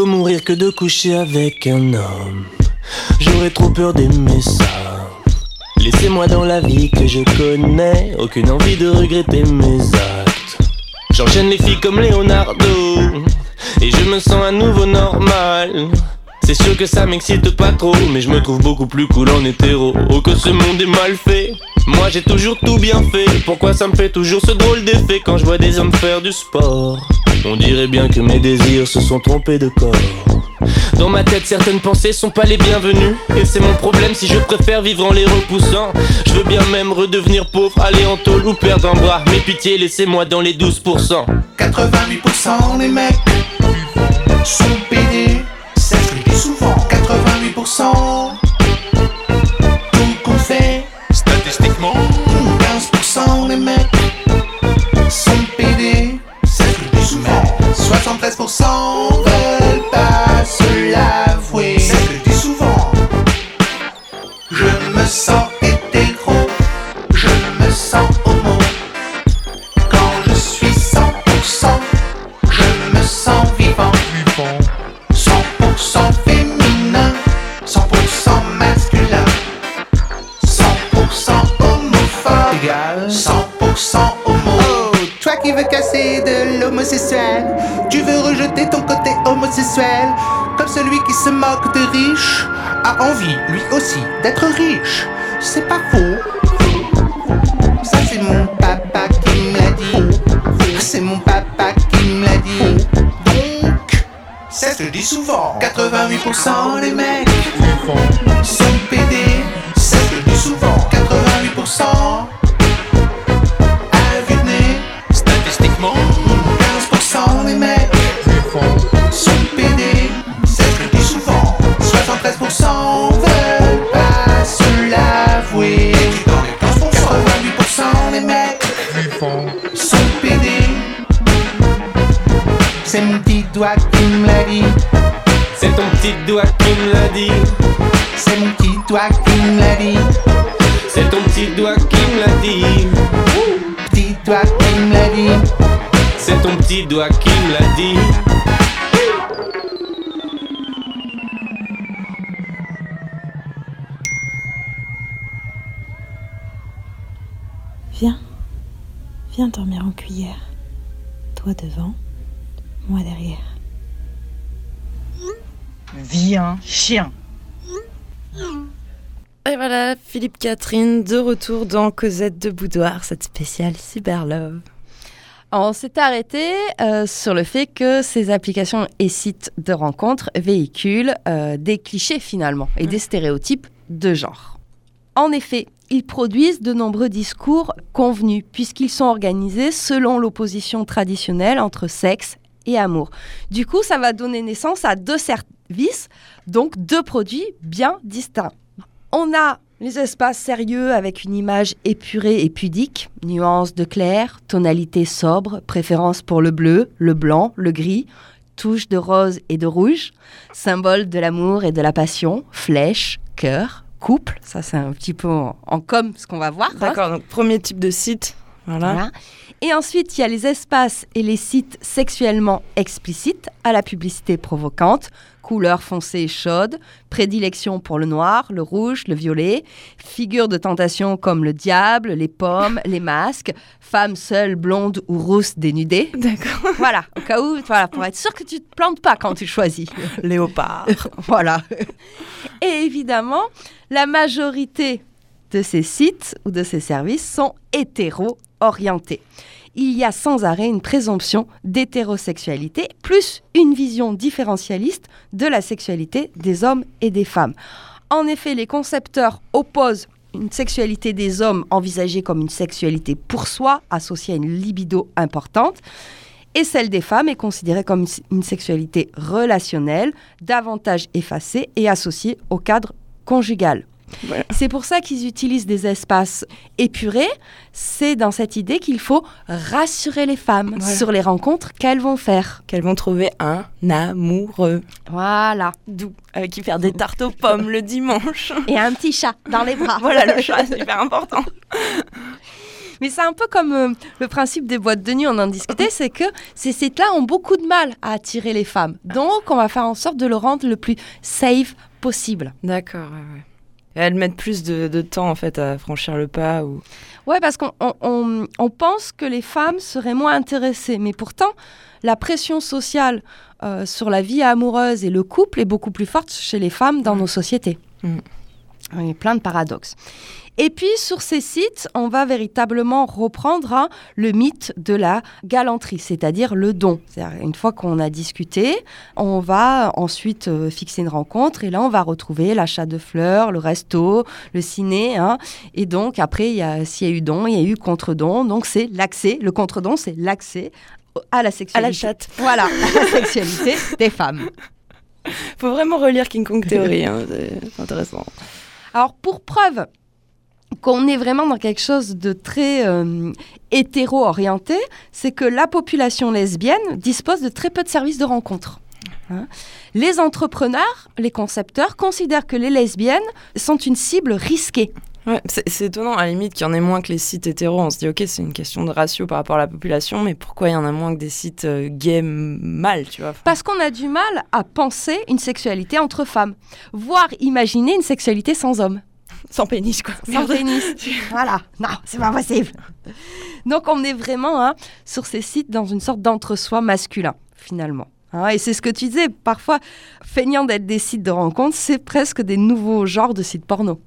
Mourir que de coucher avec un homme. J'aurais trop peur d'aimer ça. Laissez-moi dans la vie que je connais. Aucune envie de regretter mes actes. J'enchaîne les filles comme Leonardo. Et je me sens à nouveau normal. C'est sûr que ça m'excite pas trop, mais je me trouve beaucoup plus cool en hétéro. Oh que ce monde est mal fait. Moi j'ai toujours tout bien fait. Pourquoi ça me fait toujours ce drôle d'effet quand je vois des hommes faire du sport? On dirait bien que mes désirs se sont trompés de corps. Dans ma tête, certaines pensées sont pas les bienvenues. Et c'est mon problème si je préfère vivre en les repoussant. Je veux bien même redevenir pauvre, aller en tôle ou perdre un bras. Mais pitié, laissez-moi dans les 12%. 88% des mecs sont pédés. C'est souvent. 88% 73% veulent casser de l'homosexuel, tu veux rejeter ton côté homosexuel, comme celui qui se moque de riches, a envie lui aussi d'être riche. C'est pas faux. Ça c'est mon papa qui me l'a dit. C'est mon papa qui me l'a dit. Donc, que je dis souvent. 88% des mecs sont pédés. Doigt qui me l'a dit. C'est ton petit doigt qui me l'a dit. C'est mon petit doigt qui me l'a dit. C'est ton petit doigt qui me l'a dit. Petit doigt qui me l'a dit. C'est ton petit doigt qui me l'a dit. Viens, viens dormir en cuillère. Toi devant, moi derrière. Viens, chien. Et voilà, Philippe Catherine de retour dans Cosette de Boudoir, cette spéciale Cyber Love. On s'est arrêté euh, sur le fait que ces applications et sites de rencontres véhiculent euh, des clichés finalement et des stéréotypes de genre. En effet, ils produisent de nombreux discours convenus puisqu'ils sont organisés selon l'opposition traditionnelle entre sexe et amour. Du coup, ça va donner naissance à deux services, donc deux produits bien distincts. On a les espaces sérieux avec une image épurée et pudique, nuances de clair, tonalité sobre, préférence pour le bleu, le blanc, le gris, touches de rose et de rouge, symbole de l'amour et de la passion, flèche, cœur, couple, ça c'est un petit peu en, en com ce qu'on va voir. hein. D'accord, donc premier type de site. Voilà. Voilà. Et ensuite, il y a les espaces et les sites sexuellement explicites à la publicité provocante, couleurs foncées et chaudes, prédilection pour le noir, le rouge, le violet, figures de tentation comme le diable, les pommes, les masques, femmes seules, blondes ou rousses dénudées. D'accord. Voilà, au cas où, voilà, pour être sûr que tu te plantes pas quand tu choisis. Léopard. voilà. Et évidemment, la majorité de ces sites ou de ces services sont Il y a sans arrêt une présomption d'hétérosexualité, plus une vision différentialiste de la sexualité des hommes et des femmes. En effet, les concepteurs opposent une sexualité des hommes envisagée comme une sexualité pour soi, associée à une libido importante, et celle des femmes est considérée comme une sexualité relationnelle, davantage effacée et associée au cadre conjugal. Voilà. C'est pour ça qu'ils utilisent des espaces épurés. C'est dans cette idée qu'il faut rassurer les femmes Voilà. sur les rencontres qu'elles vont faire. Qu'elles vont trouver un amoureux. Voilà. Doux. Avec qui faire des tartes aux pommes le dimanche. Et un petit chat dans les bras. voilà le chat, c'est hyper important. Mais c'est un peu comme euh, le principe des boîtes de nuit, on en discutait, c'est que ces sites-là ont beaucoup de mal à attirer les femmes. Donc, on va faire en sorte de le rendre le plus safe possible. D'accord, ouais, ouais. Elles mettent plus de, de temps en fait à franchir le pas ou. Ouais, parce qu'on on, on- on pense que les femmes seraient moins intéressées, mais pourtant, la pression sociale euh, sur la vie amoureuse et le couple est beaucoup plus forte chez les femmes dans nos sociétés. Mm. Il y a plein de paradoxes. Et puis, sur ces sites, on va véritablement reprendre hein, le mythe de la galanterie, c'est-à-dire le don. C'est-à-dire, une fois qu'on a discuté, on va ensuite euh, fixer une rencontre et là, on va retrouver l'achat de fleurs, le resto, le ciné. hein. Et donc, après, s'il y a eu don, il y a eu contre-don. Donc, c'est l'accès. Le contre-don, c'est l'accès à la À sexualité. la chatte. Voilà, à la sexualité des femmes. Faut vraiment relire King Kong Theory, hein, c'est intéressant. Alors, pour preuve qu'on est vraiment dans quelque chose de très euh, hétéro-orienté, c'est que la population lesbienne dispose de très peu de services de rencontre. Hein. les entrepreneurs, les concepteurs considèrent que les lesbiennes sont une cible risquée. Ouais, c'est étonnant à la limite qu'il y en ait moins que les sites hétéros. On se dit ok c'est une question de ratio par rapport à la population, mais pourquoi il y en a moins que des sites euh, gays mâles, tu vois? Parce qu'on a du mal à penser une sexualité entre femmes, voire imaginer une sexualité sans hommes. Sans pénis quoi. Sans pénis. voilà. Non, c'est pas possible. Donc on est vraiment hein, sur ces sites dans une sorte d'entre-soi masculin, finalement. Hein, et c'est ce que tu disais, parfois, feignant d'être des sites de rencontres, c'est presque des nouveaux genres de sites porno.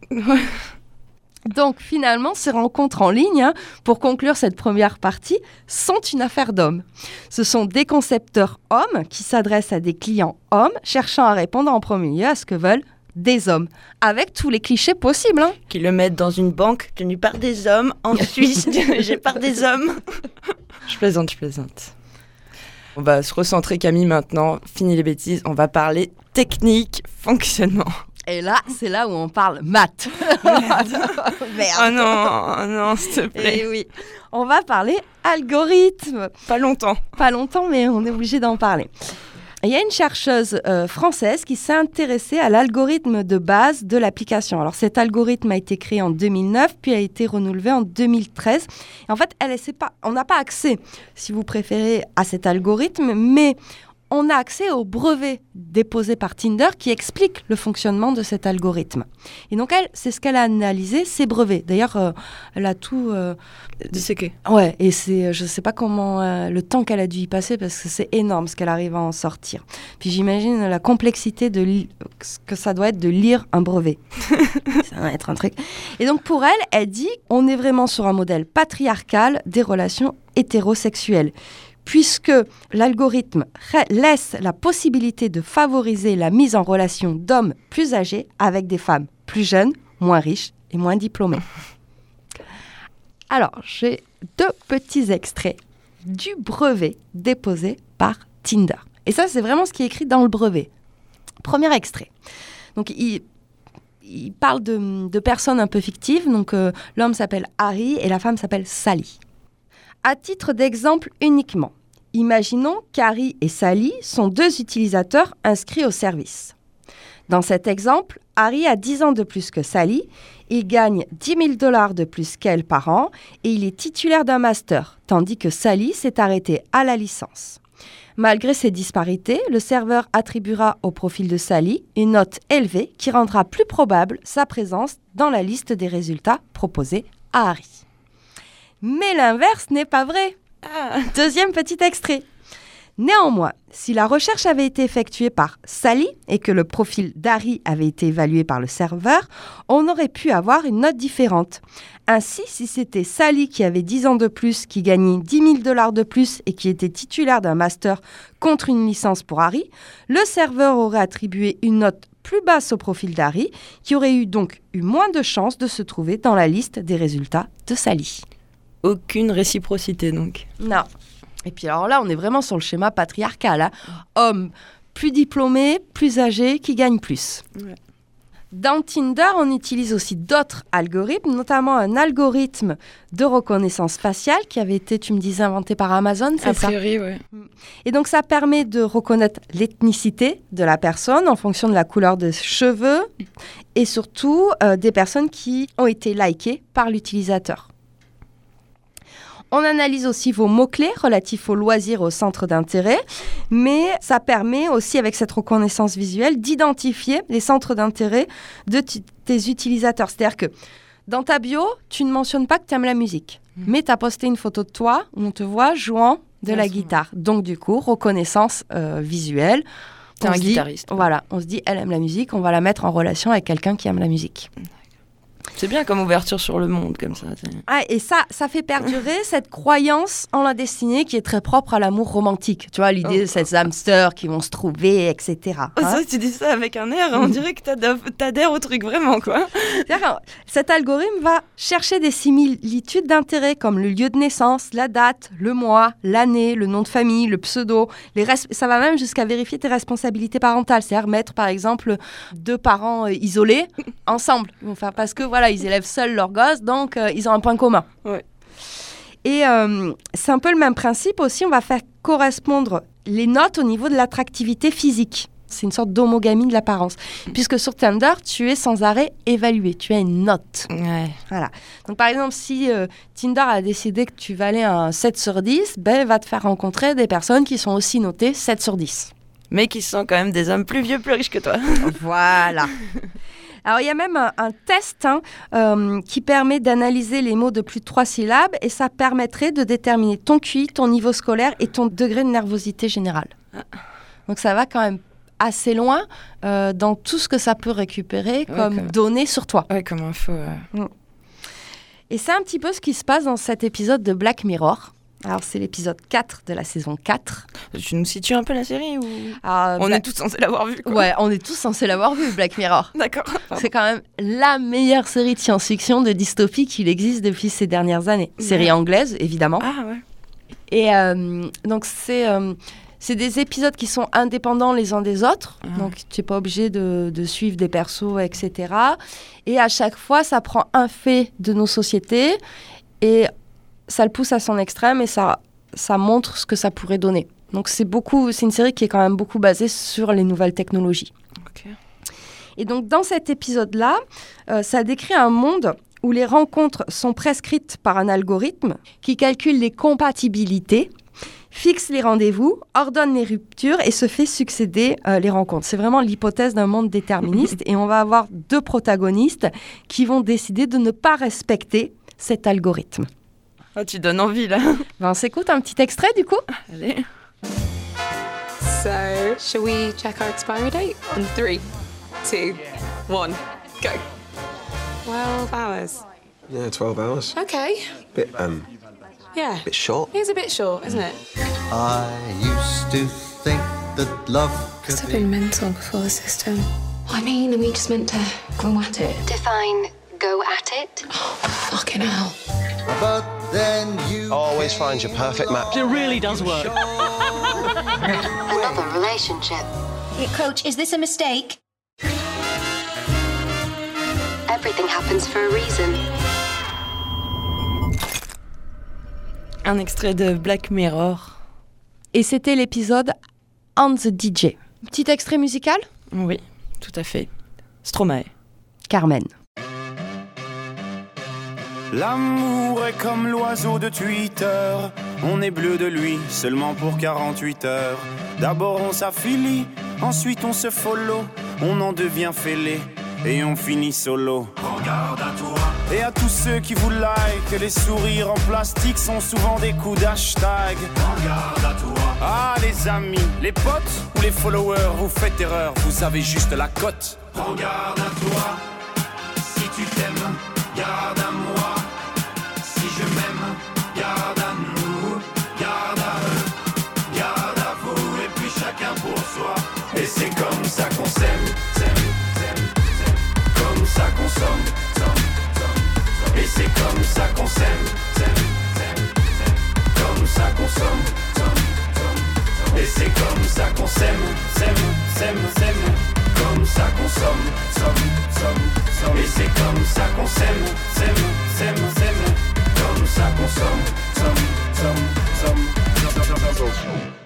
Donc finalement, ces rencontres en ligne, hein, pour conclure cette première partie, sont une affaire d'hommes. Ce sont des concepteurs hommes qui s'adressent à des clients hommes, cherchant à répondre en premier lieu à ce que veulent des hommes, avec tous les clichés possibles. hein. Qui le mettent dans une banque tenue par des hommes en Suisse, dirigée par des hommes. je plaisante, je plaisante. On va se recentrer Camille maintenant. Fini les bêtises. On va parler technique, fonctionnement. Et là, c'est là où on parle maths. Merde. Oh non, oh non, s'il te plaît. Eh oui, on va parler algorithme. Pas longtemps. Pas longtemps, mais on est obligé d'en parler. Il y a une chercheuse euh, française qui s'est intéressée à l'algorithme de base de l'application. Alors cet algorithme a été créé en 2009, puis a été renouvelé en 2013. Et en fait, elle, pas, on n'a pas accès, si vous préférez, à cet algorithme, mais on a accès au brevet déposé par Tinder qui explique le fonctionnement de cet algorithme. Et donc elle, c'est ce qu'elle a analysé, ces brevets. D'ailleurs, euh, elle a tout... euh, Disséqué. Ouais, et c'est, je sais pas comment, euh, le temps qu'elle a dû y passer parce que c'est énorme ce qu'elle arrive à en sortir. Puis j'imagine la complexité de li- ce que ça doit être de lire un brevet. ça va être un truc. Et donc pour elle, elle dit, on est vraiment sur un modèle patriarcal des relations hétérosexuelles. Puisque l'algorithme laisse la possibilité de favoriser la mise en relation d'hommes plus âgés avec des femmes plus jeunes, moins riches et moins diplômées. Alors, j'ai deux petits extraits du brevet déposé par Tinder. Et ça, c'est vraiment ce qui est écrit dans le brevet. Premier extrait. Donc, il, il parle de, de personnes un peu fictives. Donc, euh, l'homme s'appelle Harry et la femme s'appelle Sally. À titre d'exemple uniquement, imaginons qu'Harry et Sally sont deux utilisateurs inscrits au service. Dans cet exemple, Harry a 10 ans de plus que Sally il gagne 10 000 dollars de plus qu'elle par an et il est titulaire d'un master, tandis que Sally s'est arrêtée à la licence. Malgré ces disparités, le serveur attribuera au profil de Sally une note élevée qui rendra plus probable sa présence dans la liste des résultats proposés à Harry. Mais l'inverse n'est pas vrai. Deuxième petit extrait. Néanmoins, si la recherche avait été effectuée par Sally et que le profil d'Harry avait été évalué par le serveur, on aurait pu avoir une note différente. Ainsi, si c'était Sally qui avait 10 ans de plus, qui gagnait 10 000 dollars de plus et qui était titulaire d'un master contre une licence pour Harry, le serveur aurait attribué une note plus basse au profil d'Harry, qui aurait eu donc eu moins de chances de se trouver dans la liste des résultats de Sally. Aucune réciprocité donc. Non. Et puis alors là, on est vraiment sur le schéma patriarcal. hein. Homme plus diplômé, plus âgé, qui gagne plus. Ouais. Dans Tinder, on utilise aussi d'autres algorithmes, notamment un algorithme de reconnaissance faciale qui avait été, tu me disais, inventé par Amazon, A c'est ça? priori, ouais. Et donc ça permet de reconnaître l'ethnicité de la personne en fonction de la couleur des cheveux et surtout euh, des personnes qui ont été likées par l'utilisateur. On analyse aussi vos mots-clés relatifs aux loisirs aux centres d'intérêt, mais ça permet aussi, avec cette reconnaissance visuelle, d'identifier les centres d'intérêt de tes utilisateurs. C'est-à-dire que dans ta bio, tu ne mentionnes pas que tu aimes la musique, mais tu as posté une photo de toi où on te voit jouant de la guitare. Donc du coup, reconnaissance euh, visuelle. T'es un dit- guitariste. quoi. Voilà, on se dit, elle aime la musique, on va la mettre en relation avec quelqu'un qui aime la musique. C'est bien comme ouverture sur le monde, comme ça. Ah, et ça, ça fait perdurer cette croyance en la destinée qui est très propre à l'amour romantique. Tu vois, l'idée de ces hamsters qui vont se trouver, etc. Oh, hein. ça, tu dis ça avec un air, on dirait que t'adhères au truc vraiment, quoi. Cet algorithme va chercher des similitudes d'intérêt comme le lieu de naissance, la date, le mois, l'année, le nom de famille, le pseudo. Les ça va même jusqu'à vérifier tes responsabilités parentales, c'est-à-dire mettre par exemple deux parents euh, isolés ensemble. Enfin, parce que voilà, ils élèvent seuls leurs gosses, donc euh, ils ont un point commun. Ouais. Et euh, c'est un peu le même principe aussi, on va faire correspondre les notes au niveau de l'attractivité physique. C'est une sorte d'homogamie de l'apparence. Puisque sur Tinder, tu es sans arrêt évalué, tu as une note. Ouais. Voilà. Donc par exemple, si euh, Tinder a décidé que tu valais un 7 sur 10, ben, elle va te faire rencontrer des personnes qui sont aussi notées 7 sur 10. Mais qui sont quand même des hommes plus vieux, plus riches que toi. Voilà. Alors, il y a même un, un test hein, euh, qui permet d'analyser les mots de plus de trois syllabes et ça permettrait de déterminer ton QI, ton niveau scolaire et ton degré de nervosité générale. Donc, ça va quand même assez loin euh, dans tout ce que ça peut récupérer Ouais, comme données sur toi. Ouais, comme info. euh. Et c'est un petit peu ce qui se passe dans cet épisode de Black Mirror. Alors, c'est l'épisode 4 de la saison 4. Tu nous situes un peu la série ou? Alors, On est tous censés l'avoir vu, quoi. Ouais, on est tous censés l'avoir vu, Black Mirror. D'accord. C'est quand même la meilleure série de science-fiction de dystopie qu'il existe depuis ces dernières années. Série anglaise, évidemment. Ah ouais. Et euh, donc, c'est euh, c'est des épisodes qui sont indépendants les uns des autres. Ah. Donc, tu n'es pas obligé de, de suivre des persos, etc. Et à chaque fois, ça prend un fait de nos sociétés et ça le pousse à son extrême et ça, ça montre ce que ça pourrait donner. Donc, c'est beaucoup, c'est une série qui est quand même beaucoup basée sur les nouvelles technologies. Et donc, dans cet épisode-là, euh, ça décrit un monde où les rencontres sont prescrites par un algorithme qui calcule les compatibilités. fixe les rendez-vous, ordonne les ruptures et se fait succéder euh, les rencontres. C'est vraiment l'hypothèse d'un monde déterministe et on va avoir deux protagonistes qui vont décider de ne pas respecter cet algorithme. Oh, tu donnes envie là. Ben, on s'écoute un petit extrait du coup Allez. So, shall we check our expiry date? On three, two, one, go. 12 hours. Yeah, 12 hours. Okay. Bit, um, Yeah. bit short. It is a bit short, isn't it? I used to think that love could Must have be been mental before the system. I mean, are we just meant to go at it? Define go at it. Fucking hell. But then you Always find your perfect match. It really does work. Another relationship. Coach, is this a mistake? Everything happens for a reason. Un extrait de Black Mirror. Et c'était l'épisode On the DJ. Petit extrait musical? Oui, tout à fait. Stromae. Carmen. L'amour est comme l'oiseau de Twitter. On est bleu de lui seulement pour 48 heures. D'abord on s'affilie, ensuite on se follow. On en devient fêlé et on finit solo. Prends garde à toi. Et à tous ceux qui vous like, les sourires en plastique sont souvent des coups d'hashtag. À toi. Ah les amis, les potes ou les followers, vous faites erreur, vous avez juste la cote. À toi. C'est comme ça qu'on s'aime. Comme ça qu'on somme. Et c'est comme ça qu'on s'aime, s'aime, s'aime, s'aime. Comme ça qu'on somme, somme, somme, somme. Et c'est comme ça qu'on s'aime, s'aime, s'aime, s'aime. Comme ça qu'on somme, somme, somme, somme.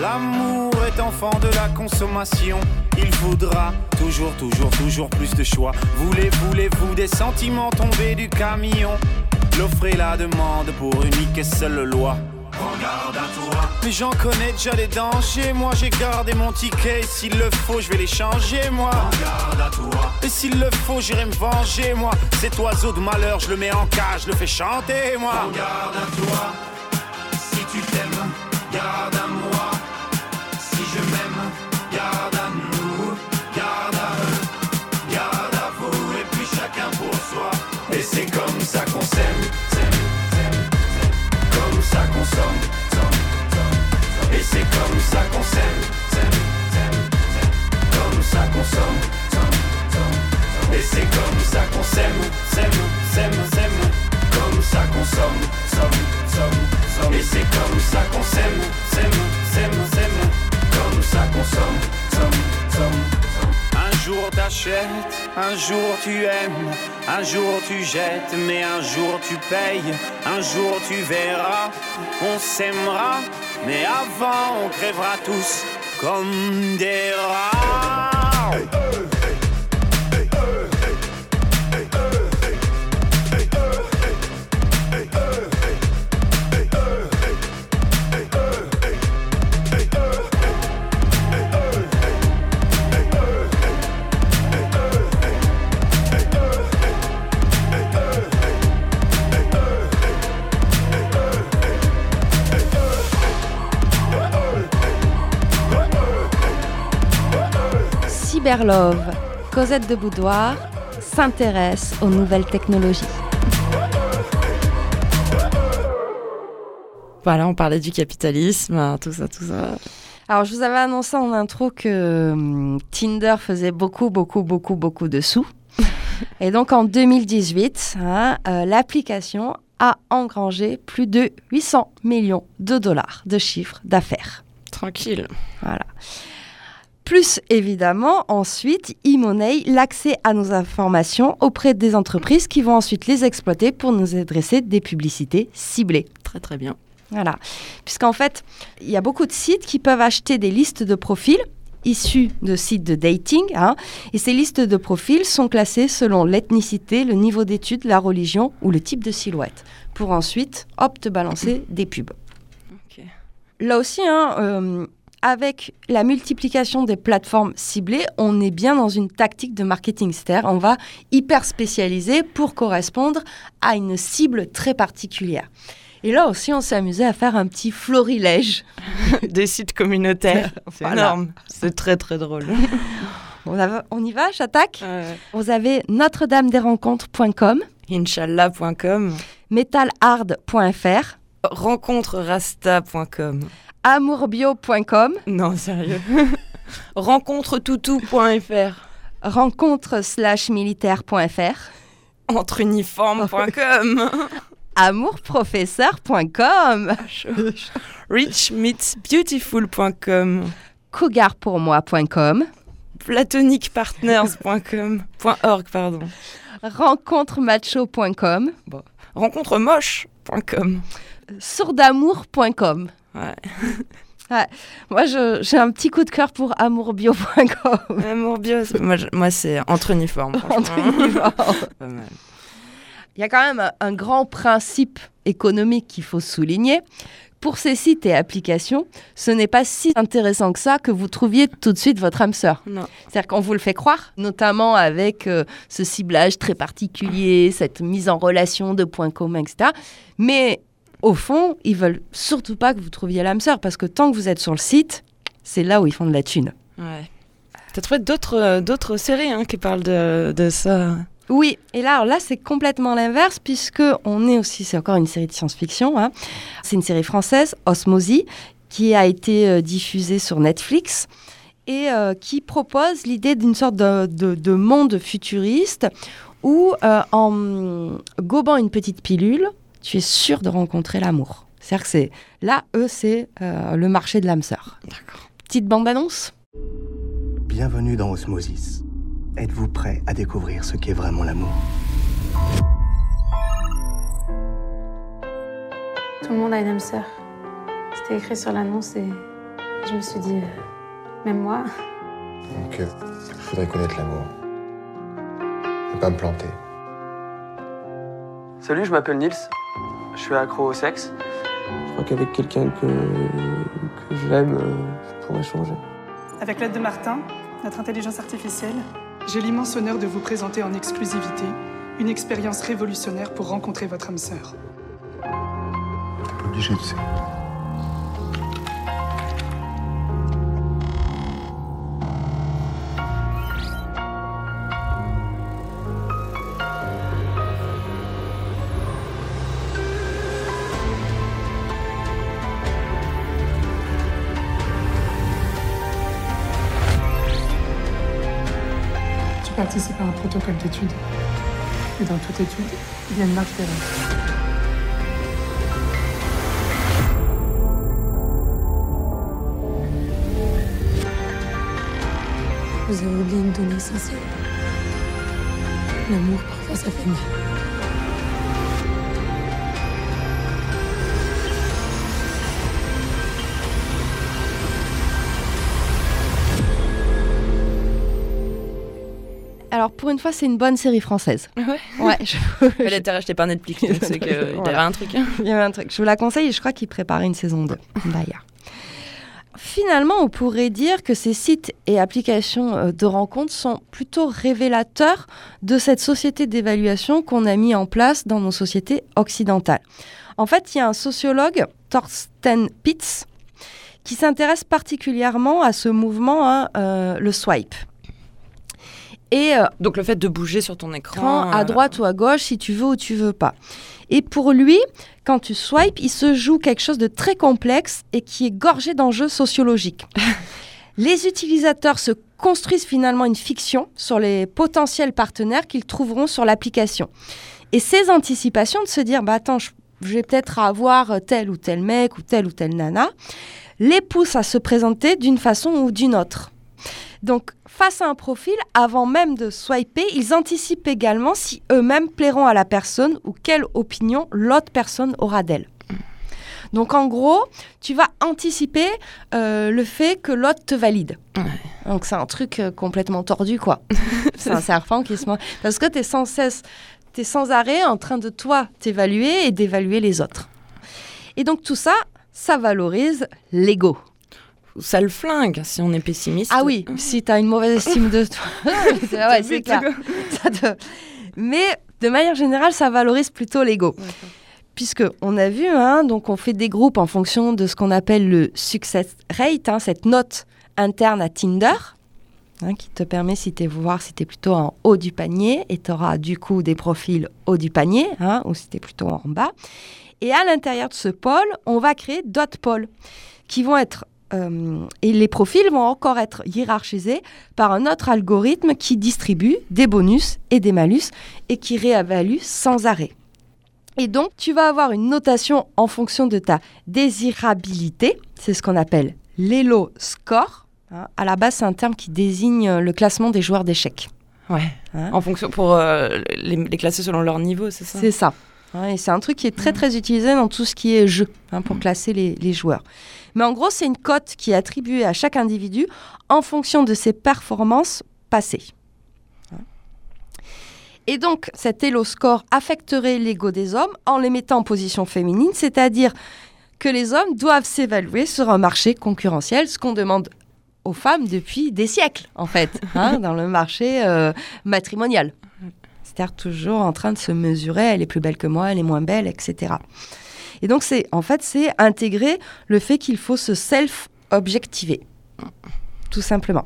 L'amour est enfant de la consommation. Il faudra toujours, toujours, toujours plus de choix. Voulez, voulez-vous des sentiments tombés du camion? L'offre et la demande pour unique et seule loi. Prends garde à toi. Mais j'en connais déjà les dangers. Moi j'ai gardé mon ticket. S'il le faut, je vais les changer, moi. Prends garde à toi. Et s'il le faut, j'irai me venger, moi. Cet oiseau de malheur, je le mets en cage, je le fais chanter, moi. Prends garde à toi. Si tu t'aimes, garde à un jour tu aimes, un jour tu jettes, mais un jour tu payes, un jour tu verras, on s'aimera, mais avant on crèvera tous comme des rats. Cyberlove, Cosette de Boudoir, s'intéresse aux nouvelles technologies. Voilà, on parlait du capitalisme, tout ça, tout ça. Alors, je vous avais annoncé en intro que hum, Tinder faisait beaucoup, beaucoup, beaucoup, beaucoup de sous. Et donc, en 2018, hein, euh, l'application a engrangé plus de 800 millions de dollars de chiffre d'affaires. Tranquille. Voilà. Plus évidemment, ensuite, e-money, l'accès à nos informations auprès des entreprises qui vont ensuite les exploiter pour nous adresser des publicités ciblées. Très très bien. Voilà. Puisqu'en fait, il y a beaucoup de sites qui peuvent acheter des listes de profils issues de sites de dating. hein, et ces listes de profils sont classées selon l'ethnicité, le niveau d'études, la religion ou le type de silhouette. Pour ensuite, hop, te balancer des pubs. Là aussi, hein, euh, avec la multiplication des plateformes ciblées, on est bien dans une tactique de marketing. C'est-à-dire, on va hyper spécialiser pour correspondre à une cible très particulière. Et là aussi, on s'est amusé à faire un petit florilège. Des sites communautaires. C'est Voilà. énorme. C'est très très drôle. On, a- on y va, j'attaque Vous avez notre-dame-des-rencontres.com, Inch'Allah.com, metalhard.fr, rencontresrasta.com. amourbio.com, Non, sérieux. Rencontretoutou.fr. rencontre-militaire.fr, Entreuniforme.com. amourprofesseur.com, Richmeetsbeautiful.com. cougarpourmoi.com, Platoniquepartners.com. Point .org, pardon. rencontremacho.com, Rencontremoche.com. sourdamour.com. Ouais. Ouais. Moi, j'ai un petit coup de cœur pour amourbio.com. Amour bio, c'est- moi, c'est entre uniforme. Entre uniformes. Il y a quand même un, un grand principe économique qu'il faut souligner. Pour ces sites et applications, ce n'est pas si intéressant que ça que vous trouviez tout de suite votre âme sœur. C'est-à-dire qu'on vous le fait croire, notamment avec euh, ce ciblage très particulier, cette mise en relation de points communs, etc. Mais au fond, ils veulent surtout pas que vous trouviez l'âme sœur, parce que tant que vous êtes sur le site, c'est là où ils font de la thune. Ouais. T'as trouvé d'autres euh, d'autres séries hein, qui parlent de, de ça Oui, et là, alors là, c'est complètement l'inverse, puisque on est aussi, c'est encore une série de science-fiction. hein. C'est une série française, Osmosie, qui a été euh, diffusée sur Netflix et euh, qui propose l'idée d'une sorte de, de- de monde futuriste où, euh, en gobant une petite pilule, tu es sûr de rencontrer l'amour. C'est-à-dire que c'est là, eux, c'est euh, le marché de l'âme sœur. Petite bande-annonce? Bienvenue dans Osmosis. Êtes-vous prêt à découvrir ce qu'est vraiment l'amour? Tout le monde a une âme sœur. C'était écrit sur l'annonce et je me suis dit, euh, même moi. Donc, euh, il faudrait connaître l'amour. Ne pas me planter. Salut, je m'appelle Nils. Je suis accro au sexe. Je crois qu'avec quelqu'un que, que j'aime, euh, je pourrais changer. Avec l'aide de Martin, notre intelligence artificielle, j'ai l'immense honneur de vous présenter en exclusivité une expérience révolutionnaire pour rencontrer votre âme sœur. T'es pas obligé, tu sais. Tu participes à un protocole d'étude. Et dans toute étude, il y a une marge d'erreur. Vous avez oublié une donnée essentielle. L'amour, parfois, ça fait Alors, pour une fois, c'est une bonne série française. Ouais. Ouais, je- Elle a été rachetée par Netflix, donc c'est qu'il y avait un truc. Il y avait un truc. Je vous la conseille et je crois qu'ils préparaient une saison 2 d'ailleurs. Finalement, on pourrait dire que ces sites et applications euh, de rencontres sont plutôt révélateurs de cette société d'évaluation qu'on a mis en place dans nos sociétés occidentales. En fait, il y a un sociologue, Thorsten Pitz, qui s'intéresse particulièrement à ce mouvement, hein, euh, le swipe. Et euh, Donc le fait de bouger sur ton écran. à euh, droite ou à gauche si tu veux ou tu veux pas. Et pour lui, quand tu swipes, il se joue quelque chose de très complexe et qui est gorgé d'enjeux sociologiques. les utilisateurs se construisent finalement une fiction sur les potentiels partenaires qu'ils trouveront sur l'application. Et ces anticipations de se dire, bah attends, je, je vais peut-être avoir tel ou tel mec ou telle ou telle nana, les poussent à se présenter d'une façon ou d'une autre. Donc, face à un profil, avant même de swiper, ils anticipent également si eux-mêmes plairont à la personne ou quelle opinion l'autre personne aura d'elle. Donc en gros, tu vas anticiper euh, le fait que l'autre te valide. Donc c'est un truc euh, complètement tordu, quoi. c'est un serpent qui se. Parce que tu es sans cesse, tu es sans arrêt en train de toi t'évaluer et d'évaluer les autres. Et donc tout ça, ça valorise l'ego. Ça le flingue si on est pessimiste. Ah oui, si tu as une mauvaise estime de toi. ouais, c'est clair. Ça te- Mais de manière générale, ça valorise plutôt l'ego. Puisque on a vu, hein, donc on fait des groupes en fonction de ce qu'on appelle le success rate, hein, cette note interne à Tinder, hein, qui te permet si tu voir si tu es plutôt en haut du panier, et tu auras du coup des profils haut du panier, hein, ou si tu es plutôt en bas. Et à l'intérieur de ce pôle, on va créer d'autres pôles qui vont être euh, et les profils vont encore être hiérarchisés par un autre algorithme qui distribue des bonus et des malus et qui réévalue sans arrêt. Et donc, tu vas avoir une notation en fonction de ta désirabilité. C'est ce qu'on appelle l'ELO score. Hein, à la base, c'est un terme qui désigne euh, le classement des joueurs d'échecs. Ouais. Hein En fonction pour euh, les, les classer selon leur niveau, c'est ça? C'est ça. Et c'est un truc qui est très très utilisé dans tout ce qui est jeu hein, pour classer les, les joueurs. Mais en gros, c'est une cote qui est attribuée à chaque individu en fonction de ses performances passées. Et donc, cet Elo score affecterait l'ego des hommes en les mettant en position féminine, c'est-à-dire que les hommes doivent s'évaluer sur un marché concurrentiel, ce qu'on demande aux femmes depuis des siècles, en fait, hein, dans le marché euh, matrimonial. C'est-à-dire toujours en train de se mesurer, elle est plus belle que moi, elle est moins belle, etc. Et donc, c'est en fait, c'est intégrer le fait qu'il faut se self-objectiver, tout simplement.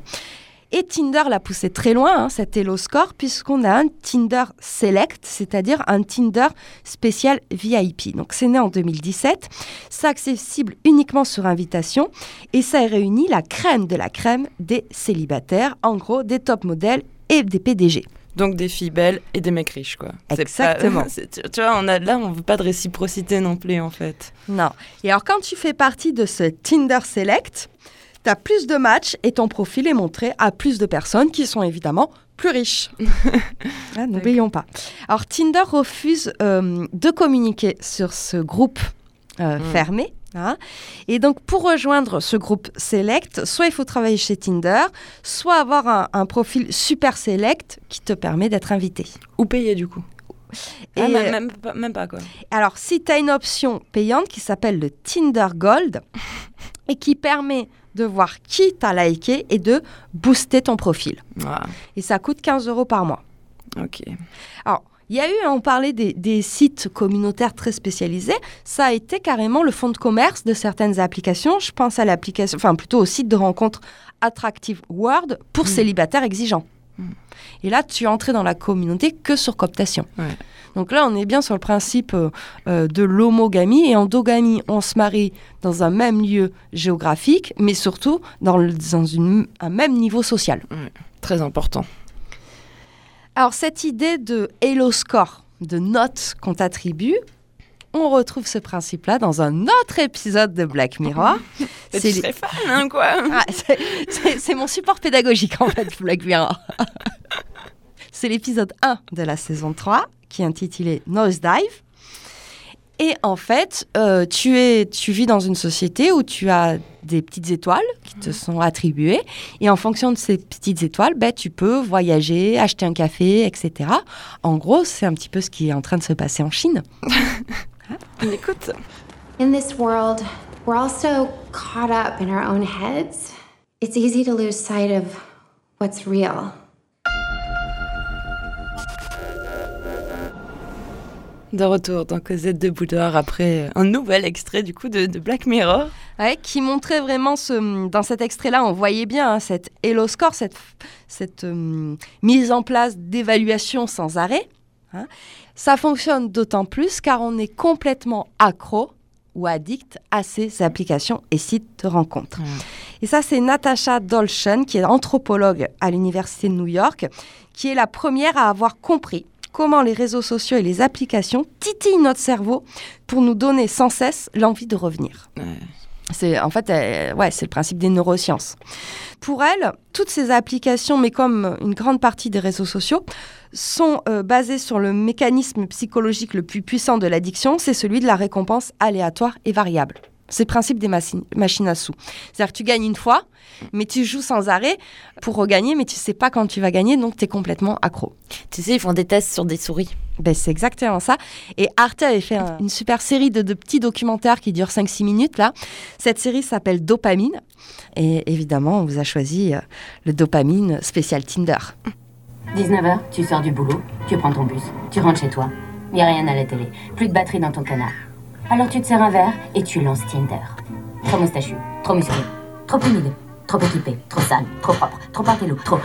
Et Tinder l'a poussé très loin, hein, cet Elo Score, puisqu'on a un Tinder Select, c'est-à-dire un Tinder spécial VIP. Donc c'est né en 2017, c'est accessible uniquement sur invitation, et ça réunit la crème de la crème des célibataires, en gros des top modèles et des PDG. Donc des filles belles et des mecs riches, quoi. Exactement. pas- tu, tu vois, on a, là, on veut pas de réciprocité non plus, en fait. Non. Et alors, quand tu fais partie de ce Tinder Select, tu as plus de matchs et ton profil est montré à plus de personnes qui sont évidemment plus riches. Ah, N'oublions pas. Alors, Tinder refuse euh, de communiquer sur ce groupe euh, fermé. Hein. Et donc, pour rejoindre ce groupe Select, soit il faut travailler chez Tinder, soit avoir un, un profil super Select qui te permet d'être invité. Ou payer, du coup. Et Ah, même, euh, même pas, quoi. alors, si tu as une option payante qui s'appelle le Tinder Gold et qui permet de voir qui t'a liké et de booster ton profil. Ah, Et ça coûte 15 euros par mois. ok. Alors, il y a eu, on parlait des, des sites communautaires très spécialisés, ça a été carrément le fonds de commerce de certaines applications. Je pense à l'application, enfin plutôt au site de rencontre Attractive World pour célibataires exigeants. Et là, tu es entré dans la communauté que sur cooptation. Ouais. Donc là, on est bien sur le principe euh, euh, de l'homogamie. Et endogamie, on se marie dans un même lieu géographique, mais surtout dans, le- dans une- un même niveau social. Très important. Alors, cette idée de Hello Score, de notes qu'on t'attribue, on retrouve ce principe-là dans un autre épisode de Black Mirror. Les- fan, hein, quoi Ah, c'est- c'est mon support pédagogique, en fait, Black Mirror. c'est l'épisode 1 de la saison 3, qui est intitulé Nosedive. Et en fait, euh, tu, es, tu vis dans une société où tu as des petites étoiles qui te sont attribuées. Et en fonction de ces petites étoiles, ben, tu peux voyager, acheter un café, etc. En gros, c'est un petit peu ce qui est en train de se passer en Chine. On écoute. In this world, we're all so caught up in our own heads. It's easy to lose sight of what's real. De retour dans Cosette de Boudoir après un nouvel extrait du coup de, de Black Mirror. Ouais, qui montrait vraiment ce, dans cet extrait-là, on voyait bien hein, cette Hello Score, cette, cette euh, mise en place d'évaluation sans arrêt. hein. Ça fonctionne d'autant plus car on est complètement accro ou addict à ces applications et sites de rencontres. Et ça, c'est Natasha Dolchen, qui est anthropologue à l'Université de New York, qui est la première à avoir compris comment les réseaux sociaux et les applications titillent notre cerveau pour nous donner sans cesse l'envie de revenir. C'est en fait, euh, ouais, c'est le principe des neurosciences. Pour elle, toutes ces applications, mais comme une grande partie des réseaux sociaux, sont euh, basées sur le mécanisme psychologique le plus puissant de l'addiction, c'est celui de la récompense aléatoire et variable. C'est le principe des machi- machines à sous. C'est-à-dire que tu gagnes une fois, mais tu joues sans arrêt pour regagner, mais tu sais pas quand tu vas gagner, donc tu es complètement accro. Tu sais, ils font des tests sur des souris. Ben, c'est exactement ça. Et Arte avait fait un- une super série de, de petits documentaires qui durent 5-6 minutes. là. Cette série s'appelle Dopamine. Et évidemment, on vous a choisi euh, le dopamine spécial Tinder. 19h, tu sors du boulot, tu prends ton bus, tu rentres chez toi. Y a rien à la télé, plus de batterie dans ton canard. Alors tu te sers un verre et tu lances Tinder. Trop moustachu, trop musclé, trop humide, trop équipé, trop sale, trop propre, trop intello, trop.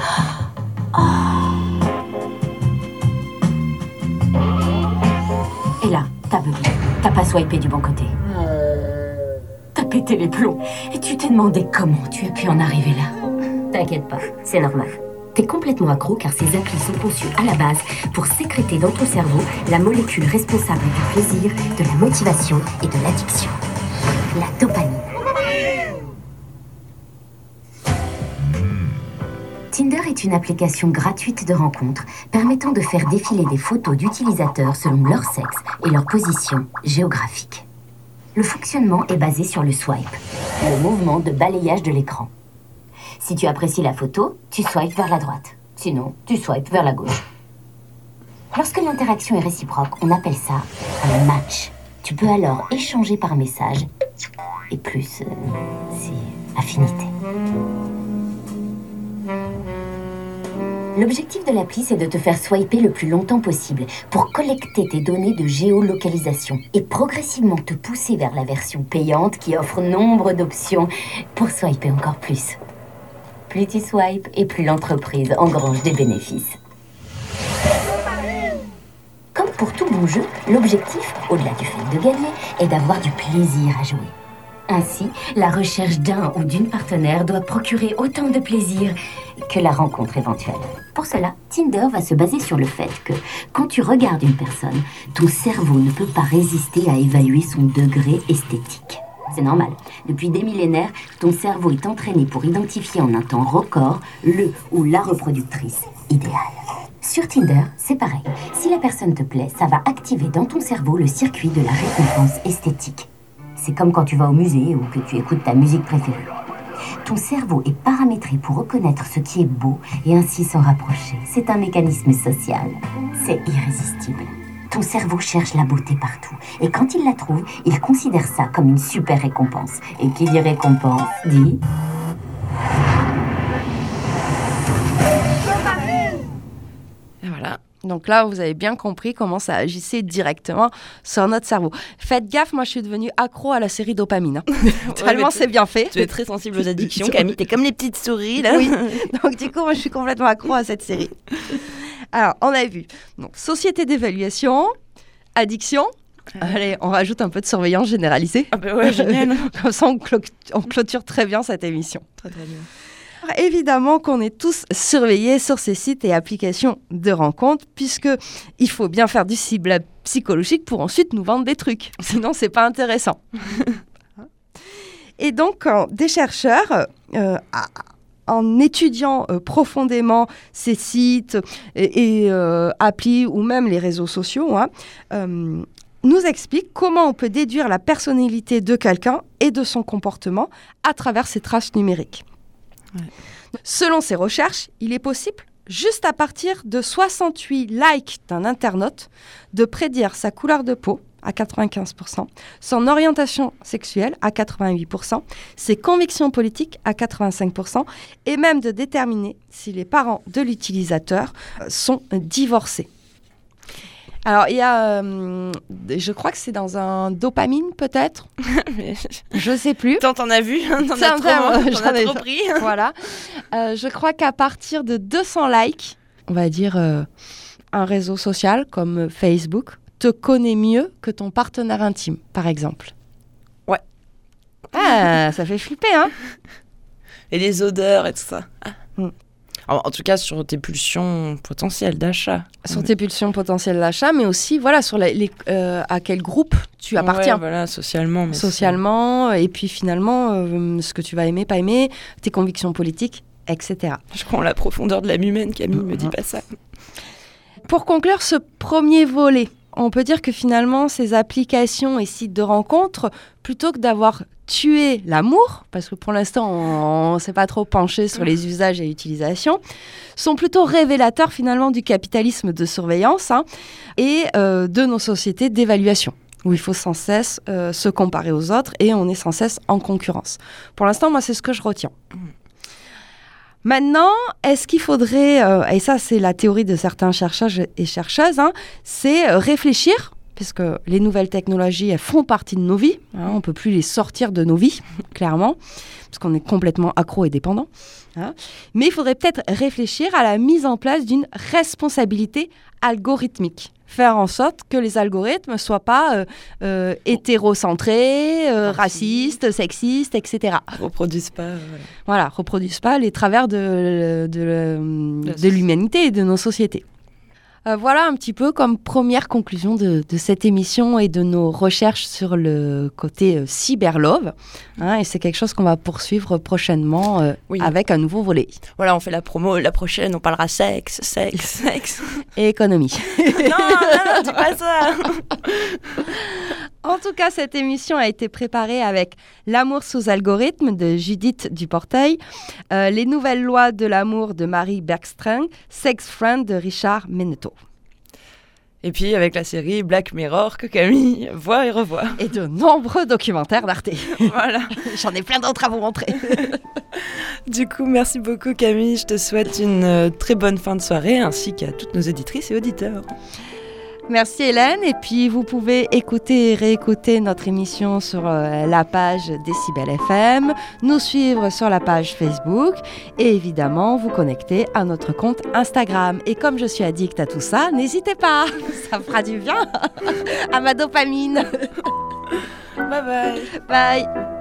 Et là, t'as bugué, t'as pas swipé du bon côté. T'as pété les plombs et tu t'es demandé comment tu as pu en arriver là? T'inquiète pas, c'est normal. T'es complètement accro car ces applis sont conçus à la base pour sécréter dans ton cerveau la molécule responsable du plaisir, de la motivation et de l'addiction. La dopamine. Tinder est une application gratuite de rencontre permettant de faire défiler des photos d'utilisateurs selon leur sexe et leur position géographique. Le fonctionnement est basé sur le swipe, le mouvement de balayage de l'écran. Si tu apprécies la photo, tu swipes vers la droite. Sinon, tu swipes vers la gauche. Lorsque l'interaction est réciproque, on appelle ça un match. Tu peux alors échanger par message et plus, euh, c'est affinité. L'objectif de l'appli, c'est de te faire swiper le plus longtemps possible pour collecter tes données de géolocalisation et progressivement te pousser vers la version payante qui offre nombre d'options pour swiper encore plus. Plus tu swipes et plus l'entreprise engrange des bénéfices. Comme pour tout bon jeu, l'objectif, au-delà du fait de gagner, est d'avoir du plaisir à jouer. Ainsi, la recherche d'un ou d'une partenaire doit procurer autant de plaisir que la rencontre éventuelle. Pour cela, Tinder va se baser sur le fait que quand tu regardes une personne, ton cerveau ne peut pas résister à évaluer son degré esthétique. C'est normal. Depuis des millénaires, ton cerveau est entraîné pour identifier en un temps record le ou la reproductrice idéale. Sur Tinder, c'est pareil. Si la personne te plaît, ça va activer dans ton cerveau le circuit de la récompense esthétique. C'est comme quand tu vas au musée ou que tu écoutes ta musique préférée. Ton cerveau est paramétré pour reconnaître ce qui est beau et ainsi s'en rapprocher. C'est un mécanisme social. C'est irrésistible. Ton cerveau cherche la beauté partout. Et quand il la trouve, il considère ça comme une super récompense. Et qui dit récompense dit voilà. Donc là, vous avez bien compris comment ça agissait directement sur notre cerveau. Faites gaffe, moi je suis devenue accro à la série dopamine. hein. Tellement c'est bien fait. Tu es très sensible aux addictions, Camille. T'es comme les petites souris, là. Oui. Donc du coup, moi je suis complètement accro à cette série. Alors, on a vu donc, société d'évaluation, addiction. Allez, on rajoute un peu de surveillance généralisée. Ah bah ouais, génial. Comme ça, on, clôture très bien cette émission. Très très bien. Alors, Évidemment qu'on est tous surveillés sur ces sites et applications de rencontres, puisque il faut bien faire du ciblage psychologique pour ensuite nous vendre des trucs. Sinon, c'est pas intéressant. et donc, des chercheurs, euh, en étudiant euh, profondément ces sites et, et, euh, applis ou même les réseaux sociaux, hein, euh, nous expliquent comment on peut déduire la personnalité de quelqu'un et de son comportement à travers ces traces numériques. Selon ces recherches, il est possible, juste à partir de 68 likes d'un internaute, de prédire sa couleur de peau à 95%, son orientation sexuelle à 88%, ses convictions politiques à 85%, et même de déterminer si les parents de l'utilisateur sont divorcés. Alors, il y a, euh, je crois que c'est dans un dopamine peut-être. je sais plus. Tant t'en as vu, t'en as trop, t'en j'en ai- trop pris. voilà. Euh, je crois qu'à partir de 200 likes, on va dire euh, un réseau social comme euh, Facebook te connaît mieux que ton partenaire intime, par exemple. Ouais. Ah, ça fait flipper, hein Et les odeurs et tout ça. Ah. Mm. En, en tout cas, sur tes pulsions potentielles d'achat. Sur tes pulsions potentielles d'achat, mais aussi voilà sur les, les- euh, à quel groupe tu appartiens. Ouais, voilà, socialement. mais Socialement, et puis finalement, euh, ce que tu vas aimer, pas aimer, tes convictions politiques, etc. Je prends la profondeur de l'âme humaine, Camille, me dis pas ça. Pour conclure ce premier volet, on peut dire que finalement, ces applications et sites de rencontres, plutôt que d'avoir tué l'amour, parce que pour l'instant, on ne s'est pas trop penché sur les usages et utilisations, sont plutôt révélateurs finalement du capitalisme de surveillance hein, et euh, de nos sociétés d'évaluation où il faut sans cesse euh, se comparer aux autres et on est sans cesse en concurrence. Pour l'instant, moi, c'est ce que je retiens. Maintenant, est-ce qu'il faudrait, euh, et ça c'est la théorie de certains chercheurs et chercheuses, hein, c'est euh, réfléchir, puisque les nouvelles technologies, elles font partie de nos vies, hein, on ne peut plus les sortir de nos vies, clairement, parce qu'on est complètement accro et dépendant. hein. Mais il faudrait peut-être réfléchir à la mise en place d'une responsabilité algorithmique. Faire en sorte que les algorithmes ne soient pas euh, euh, hétérocentrés, euh, racistes, sexistes, etc. Reproduisent pas. voilà. Voilà, reproduisent pas les travers de, de, La de l'humanité et de nos sociétés. Euh, voilà un petit peu comme première conclusion de, de cette émission et de nos recherches sur le côté euh, cyberlove. hein, et c'est quelque chose qu'on va poursuivre prochainement euh, Oui. avec un nouveau volet. Voilà, on fait la promo. La prochaine, on parlera sexe, sexe, sexe. Et économie. non, non, non, dis pas ça. En tout cas, cette émission a été préparée avec L'amour sous algorithme de Judith Duporteil, euh, Les nouvelles lois de l'amour de Marie Bergström, Sex Friend de Richard Meneteau. Et puis avec la série Black Mirror que Camille voit et revoit. Et de nombreux documentaires d'Arte. voilà. J'en ai plein d'autres à vous montrer. Du coup, merci beaucoup Camille. Je te souhaite une euh, très bonne fin de soirée ainsi qu'à toutes nos auditrices et auditeurs. Merci Hélène. Et puis vous pouvez écouter et réécouter notre émission sur euh, la page Décibel FM, nous suivre sur la page Facebook et évidemment vous connecter à notre compte Instagram. Et comme je suis addict à tout ça, n'hésitez pas, ça fera du bien à ma dopamine. Bye bye. Bye.